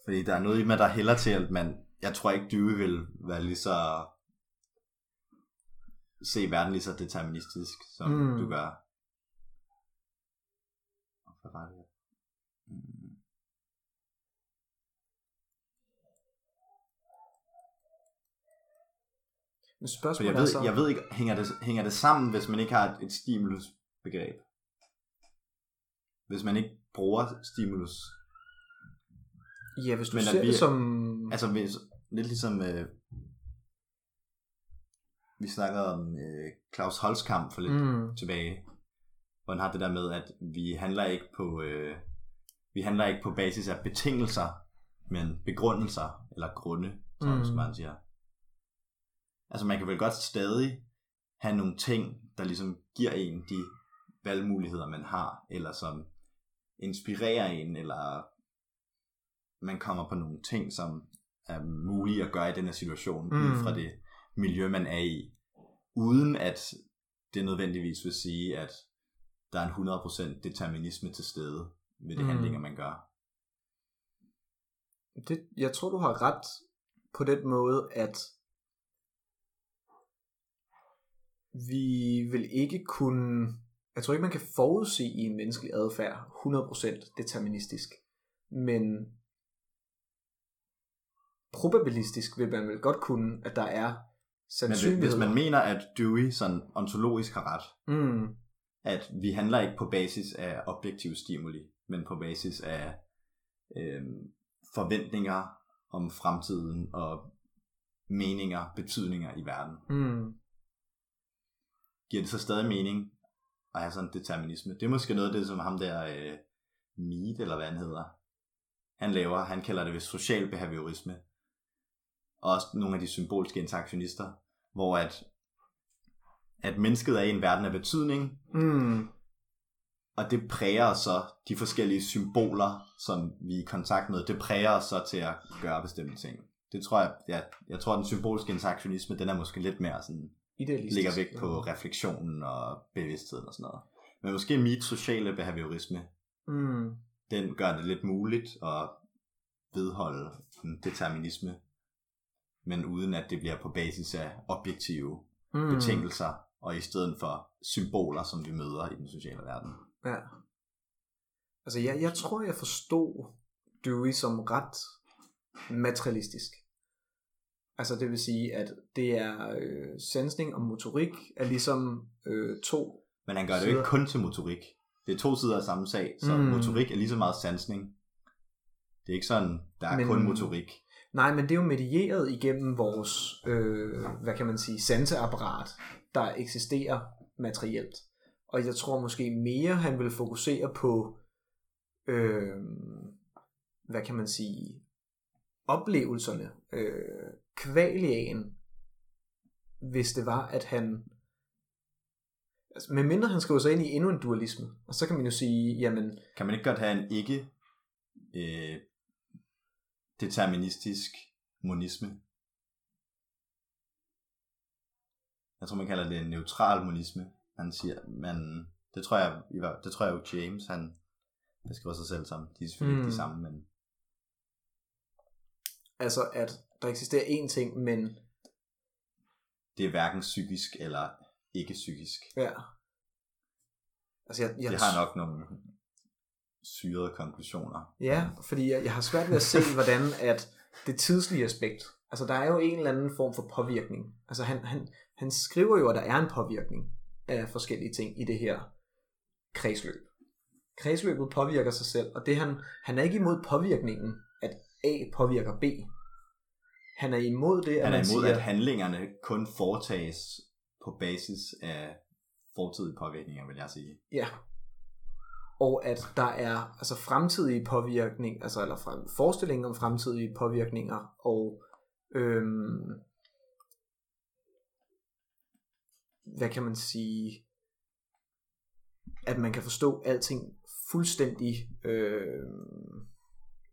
Fordi der er noget i mig, der hælder til, at man... Jeg tror ikke, du vil være lige så... Se verden lige så deterministisk, som Mm. du gør. Hvad var det? Mm. men spørgsmålet jeg er ved, så... jeg ved ikke, hænger det, hænger det sammen, hvis man ikke har et, et stimulusbegreb? Hvis man ikke bruger stimulus? Ja, hvis du men at ser vi- det som... Altså hvis, lidt ligesom, øh, vi snakkede om øh, Claus Holzkamp for lidt mm. Mm, tilbage, hvor han har det der med, at vi handler ikke på, øh, vi handler ikke på basis af betingelser, men begrundelser, eller grunde, som Mm. mm. man siger. Altså man kan vel godt stadig have nogle ting, der ligesom giver en de valgmuligheder, man har, eller som inspirerer en, eller man kommer på nogle ting, som er mulige at gøre i den her situation, mm. Ud fra det miljø, man er i, uden at det nødvendigvis vil sige, at der er en 100% determinisme til stede ved de Mm. handlinger, man gør. det, jeg tror, du har ret på den måde, at vi vil ikke kunne... Jeg tror ikke, man kan forudsige i en menneskelig adfærd 100% deterministisk. Men probabilistisk vil man vel godt kunne, at der er Men hvis- sandsynligheder. hvis man mener, at Dewey sådan ontologisk har ret, mm, at vi handler ikke på basis af objektiv stimuli, men på basis af øh, forventninger om fremtiden og meninger, betydninger i verden. mm, Giver det så stadig mening at have sådan en determinisme? Det er måske noget af det, som ham der øh, Mead, eller hvad han hedder, han laver. Han kalder det ved social behaviorisme. Og også nogle af de symbolske interaktionister, hvor at at mennesket er i en verden af betydning, Mm. og det præger så de forskellige symboler, som vi er i kontakt med, det præger så til at gøre bestemte ting. Det tror jeg, ja, jeg tror, at den symbolske interaktionisme, den er måske lidt mere sådan, Idealistisk. ligger vægt på refleksionen og bevidstheden og sådan noget. Men måske mit sociale behaviorisme, Mm. den gør det lidt muligt at vedholde en determinisme, men uden at det bliver på basis af objektive Mm. betingelser, og i stedet for symboler, som vi møder i den sociale verden. Ja. Altså, jeg, jeg tror, jeg forstod Dewey som ret materialistisk. Altså, det vil sige, at det er øh, sensning og motorik er ligesom øh, to. Men han gør det jo ikke kun til motorik. Det er to sider af samme sag, så Mm. motorik er lige så meget sansning. Det er ikke sådan, der er Men... kun motorik. Nej, men det er jo medieret igennem vores, øh, hvad kan man sige, sanseapparat, der eksisterer materielt. Og jeg tror måske mere, han vil fokusere på, øh, hvad kan man sige, oplevelserne, øh, kvaliaen, hvis det var, at han, altså, medmindre han skriver sig ind i endnu en dualisme, og så kan man jo sige, jamen, Kan man ikke godt have en ikke øh, deterministisk monisme? Jeg tror, man kalder det en neutral monisme. Han siger, men det tror jeg, det tror jeg jo James, han beskriver sig selv som. De er selvfølgelig mm. ikke de samme, men altså at der eksisterer én ting, men det er hverken psykisk eller ikke psykisk. Ja. Altså, jeg, jeg, Det har nok nogle syrede konklusioner. Ja, fordi jeg, jeg har svært ved at se, hvordan at det tidslige aspekt, altså der er jo en eller anden form for påvirkning. Altså han, han, han skriver jo, at der er en påvirkning af forskellige ting i det her kredsløb. Kredsløbet påvirker sig selv, og det han, han er ikke imod påvirkningen, at A påvirker B. Han er imod det, at Han er imod, siger, at handlingerne kun foretages på basis af fortidige påvirkninger, vil jeg sige. Ja. Og at der er altså fremtidige påvirkning, altså eller frem, forestillinger om fremtidige påvirkninger, og øhm, hvad kan man sige, at man kan forstå alting fuldstændig øhm,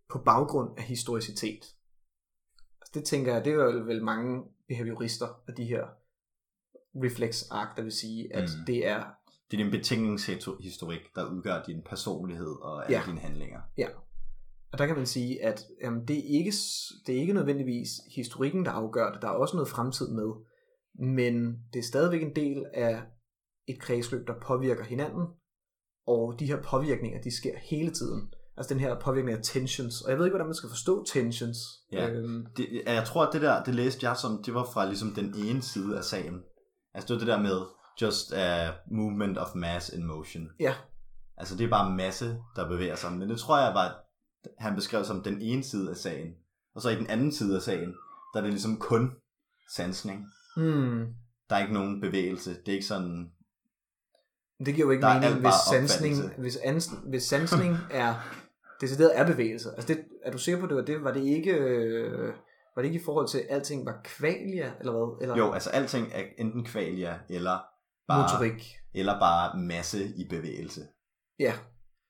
på baggrund af historicitet. Altså det tænker jeg, det er vel, vel mange behaviorister af de her reflex-ark, der vil sige, at. Mm. det er Det er din betingelseshistorik, der udgør din personlighed og alle Ja. dine handlinger. Og der kan man sige, at jamen, det, er ikke, det er ikke nødvendigvis historikken, der afgør det. Der er også noget fremtid med. Men det er stadigvæk en del af et kredsløb, der påvirker hinanden. Og de her påvirkninger, de sker hele tiden. Altså den her påvirkning af tensions. Og jeg ved ikke, hvordan man skal forstå tensions. Ja. Øhm, Det, jeg tror, at det der, det læste jeg som, det var fra ligesom den ene side af sagen. Altså det var det der med, just a movement of mass in motion. ja, Altså det er bare masse, der bevæger sig. Men det tror jeg var, han beskrev som den ene side af sagen. Og så i den anden side af sagen, der er det ligesom kun sansning. hmm. Der er ikke nogen bevægelse. Det er ikke sådan, det giver jo ikke mening, hvis sansning, opfattelse. hvis, ans, hvis sansning er decideret er bevægelse. Altså det, er du sikker på, det var det? Var det ikke, øh, var det ikke i forhold til, at alting var kvalia, eller hvad? Eller jo, altså alting er enten kvalia, eller bare, motorik? eller bare masse i bevægelse. Ja.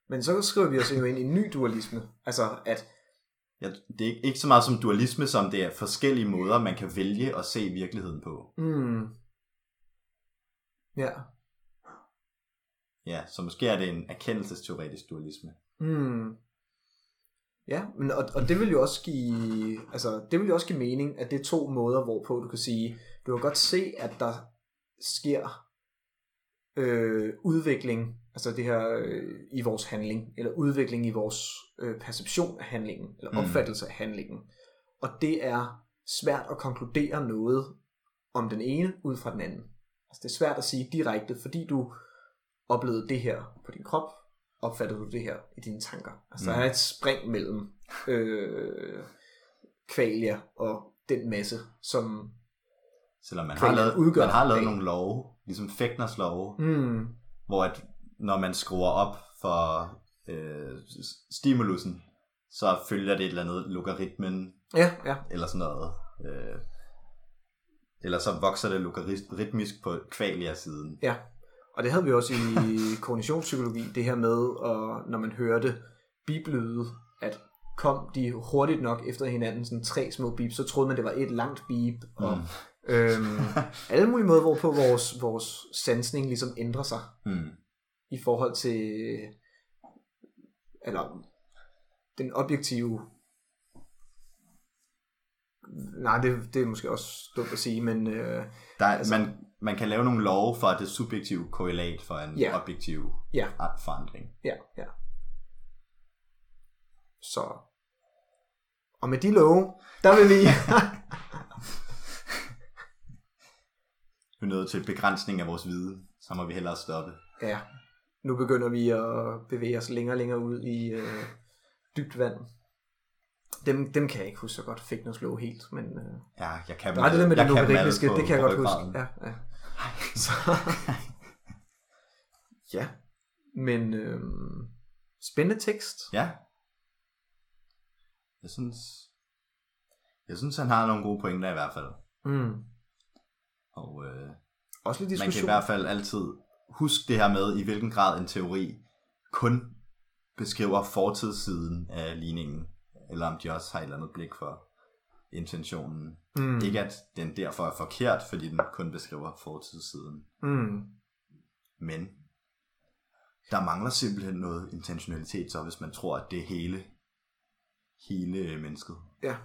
Men så skriver vi os jo ind i en ny dualisme. Altså at, Ja, det er ikke, så meget som dualisme, som det er forskellige måder, man kan vælge at se virkeligheden på. mm, ja, Ja, så måske er det en erkendelsesteoretisk dualisme. mm, ja, men, og, og det vil jo også give, altså det vil jo også give mening, at det er to måder, hvorpå du kan sige, du kan godt se, at der sker øh, udvikling, altså det her øh, i vores handling, eller udvikling i vores øh, perception af handlingen, eller Mm. opfattelse af handlingen. Og det er svært at konkludere noget om den ene ud fra den anden. Altså det er svært at sige direkte, fordi du oplevede det her på din krop, opfattede du det her i dine tanker. Altså mm. Mm. der er et spring mellem øh, kvalia og den masse, som Selvom man har lavet, man har lavet nogle love, ligesom Fægtners love, mm, hvor at når man skruer op for øh, stimulusen, så følger det et eller andet logaritmen, ja, ja, eller sådan noget. Øh, Eller så vokser det logaritmisk på kvalia-siden. Ja, og det havde vi også i kognitionspsykologi, det her med, og når man hørte biblyde, at kom de hurtigt nok efter hinanden, sådan tre små beep, så troede man, det var et langt beep, og mm. Øhm, alle mulige måder, hvorpå vores, vores sansning ligesom ændrer sig, Mm. i forhold til, eller den objektive, nej, det, det er måske også dumt at sige, men øh, Der, altså, man, man kan lave nogle love for det subjektive korrelat for en Ja. objektiv ja, forandring. Ja, ja. Så. Og med de love, der vil vi... Er nået til begrænsning af vores viden, så må vi hellere stoppe. ja, nu begynder vi at bevæge os længere og længere ud i øh, dybt vand. Dem, dem kan jeg ikke huske så godt, fik noget slå helt, men... Øh, Ja, jeg kan nej, det der med det logaritmiske, det kan jeg godt huske. Ja, ja. Så, ja, men øh, spændende tekst. Ja. Jeg synes, jeg synes, han har nogle gode pointer i hvert fald. Mm. Og øh, Også lidt man kan i diskussion. hvert fald altid huske det her med, i hvilken grad en teori kun beskriver fortidssiden af ligningen, eller om de også har et eller andet blik for intentionen. Mm. Ikke at den derfor er forkert, fordi den kun beskriver fortidssiden. Mm. Men der mangler simpelthen noget intentionalitet, så hvis man tror, at det er hele, hele mennesket. Ja,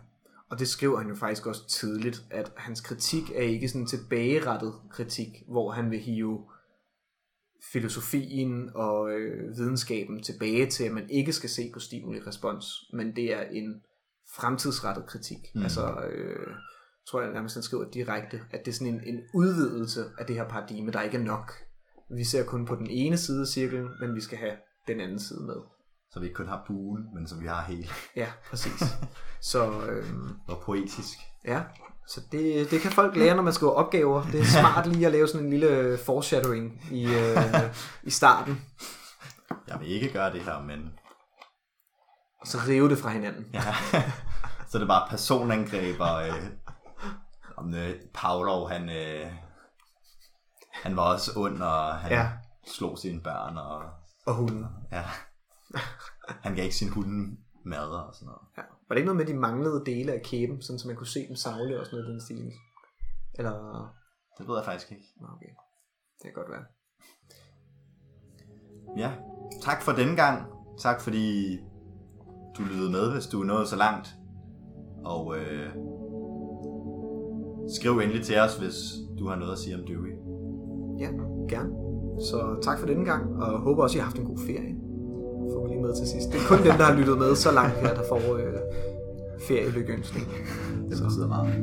og det skriver han jo faktisk også tidligt, at hans kritik er ikke sådan tilbagerettet kritik, hvor han vil hive filosofien og øh, videnskaben tilbage til, at man ikke skal se på stimuli-respons, men det er en fremtidsrettet kritik. Mm. Altså, øh, tror jeg nærmest, han skriver direkte, at det er sådan en, en udvidelse af det her paradigme, der ikke er nok. Vi ser kun på den ene side af cirklen, men vi skal have den anden side med. Så vi ikke kun har buen, men så vi har hele. Ja, præcis. Så øhm, Og poetisk. Ja, så det, det kan folk lære, når man skriver opgaver. Det er smart lige at lave sådan en lille foreshadowing i, øh, i starten, Jeg vil ikke gøre det her, men og så rive det fra hinanden. ja. så er det bare personangreb og øh, om øh, Pavlov, han, øh, han var også ond, og han ja. slog sine børn, og Og hunden. ja. han gav ikke sin hunde mad og sådan noget. Ja. Var det ikke noget med, de manglede dele af kæben, sådan, så man kunne se dem savle og sådan noget den stil? Eller... Det ved jeg faktisk ikke. Okay. Det kan godt være. Ja, tak for denne gang. Tak fordi du lyttede med, hvis du er nået så langt. Og øh, skriv endelig til os, hvis du har noget at sige om Dewey. Ja, gerne. Så tak for denne gang, og håber også, I har haft en god ferie. Får vi lige med til sidst. Det er kun dem, der har lyttet med så langt her, der får øh, ferielykkeønsning. Det betyder meget.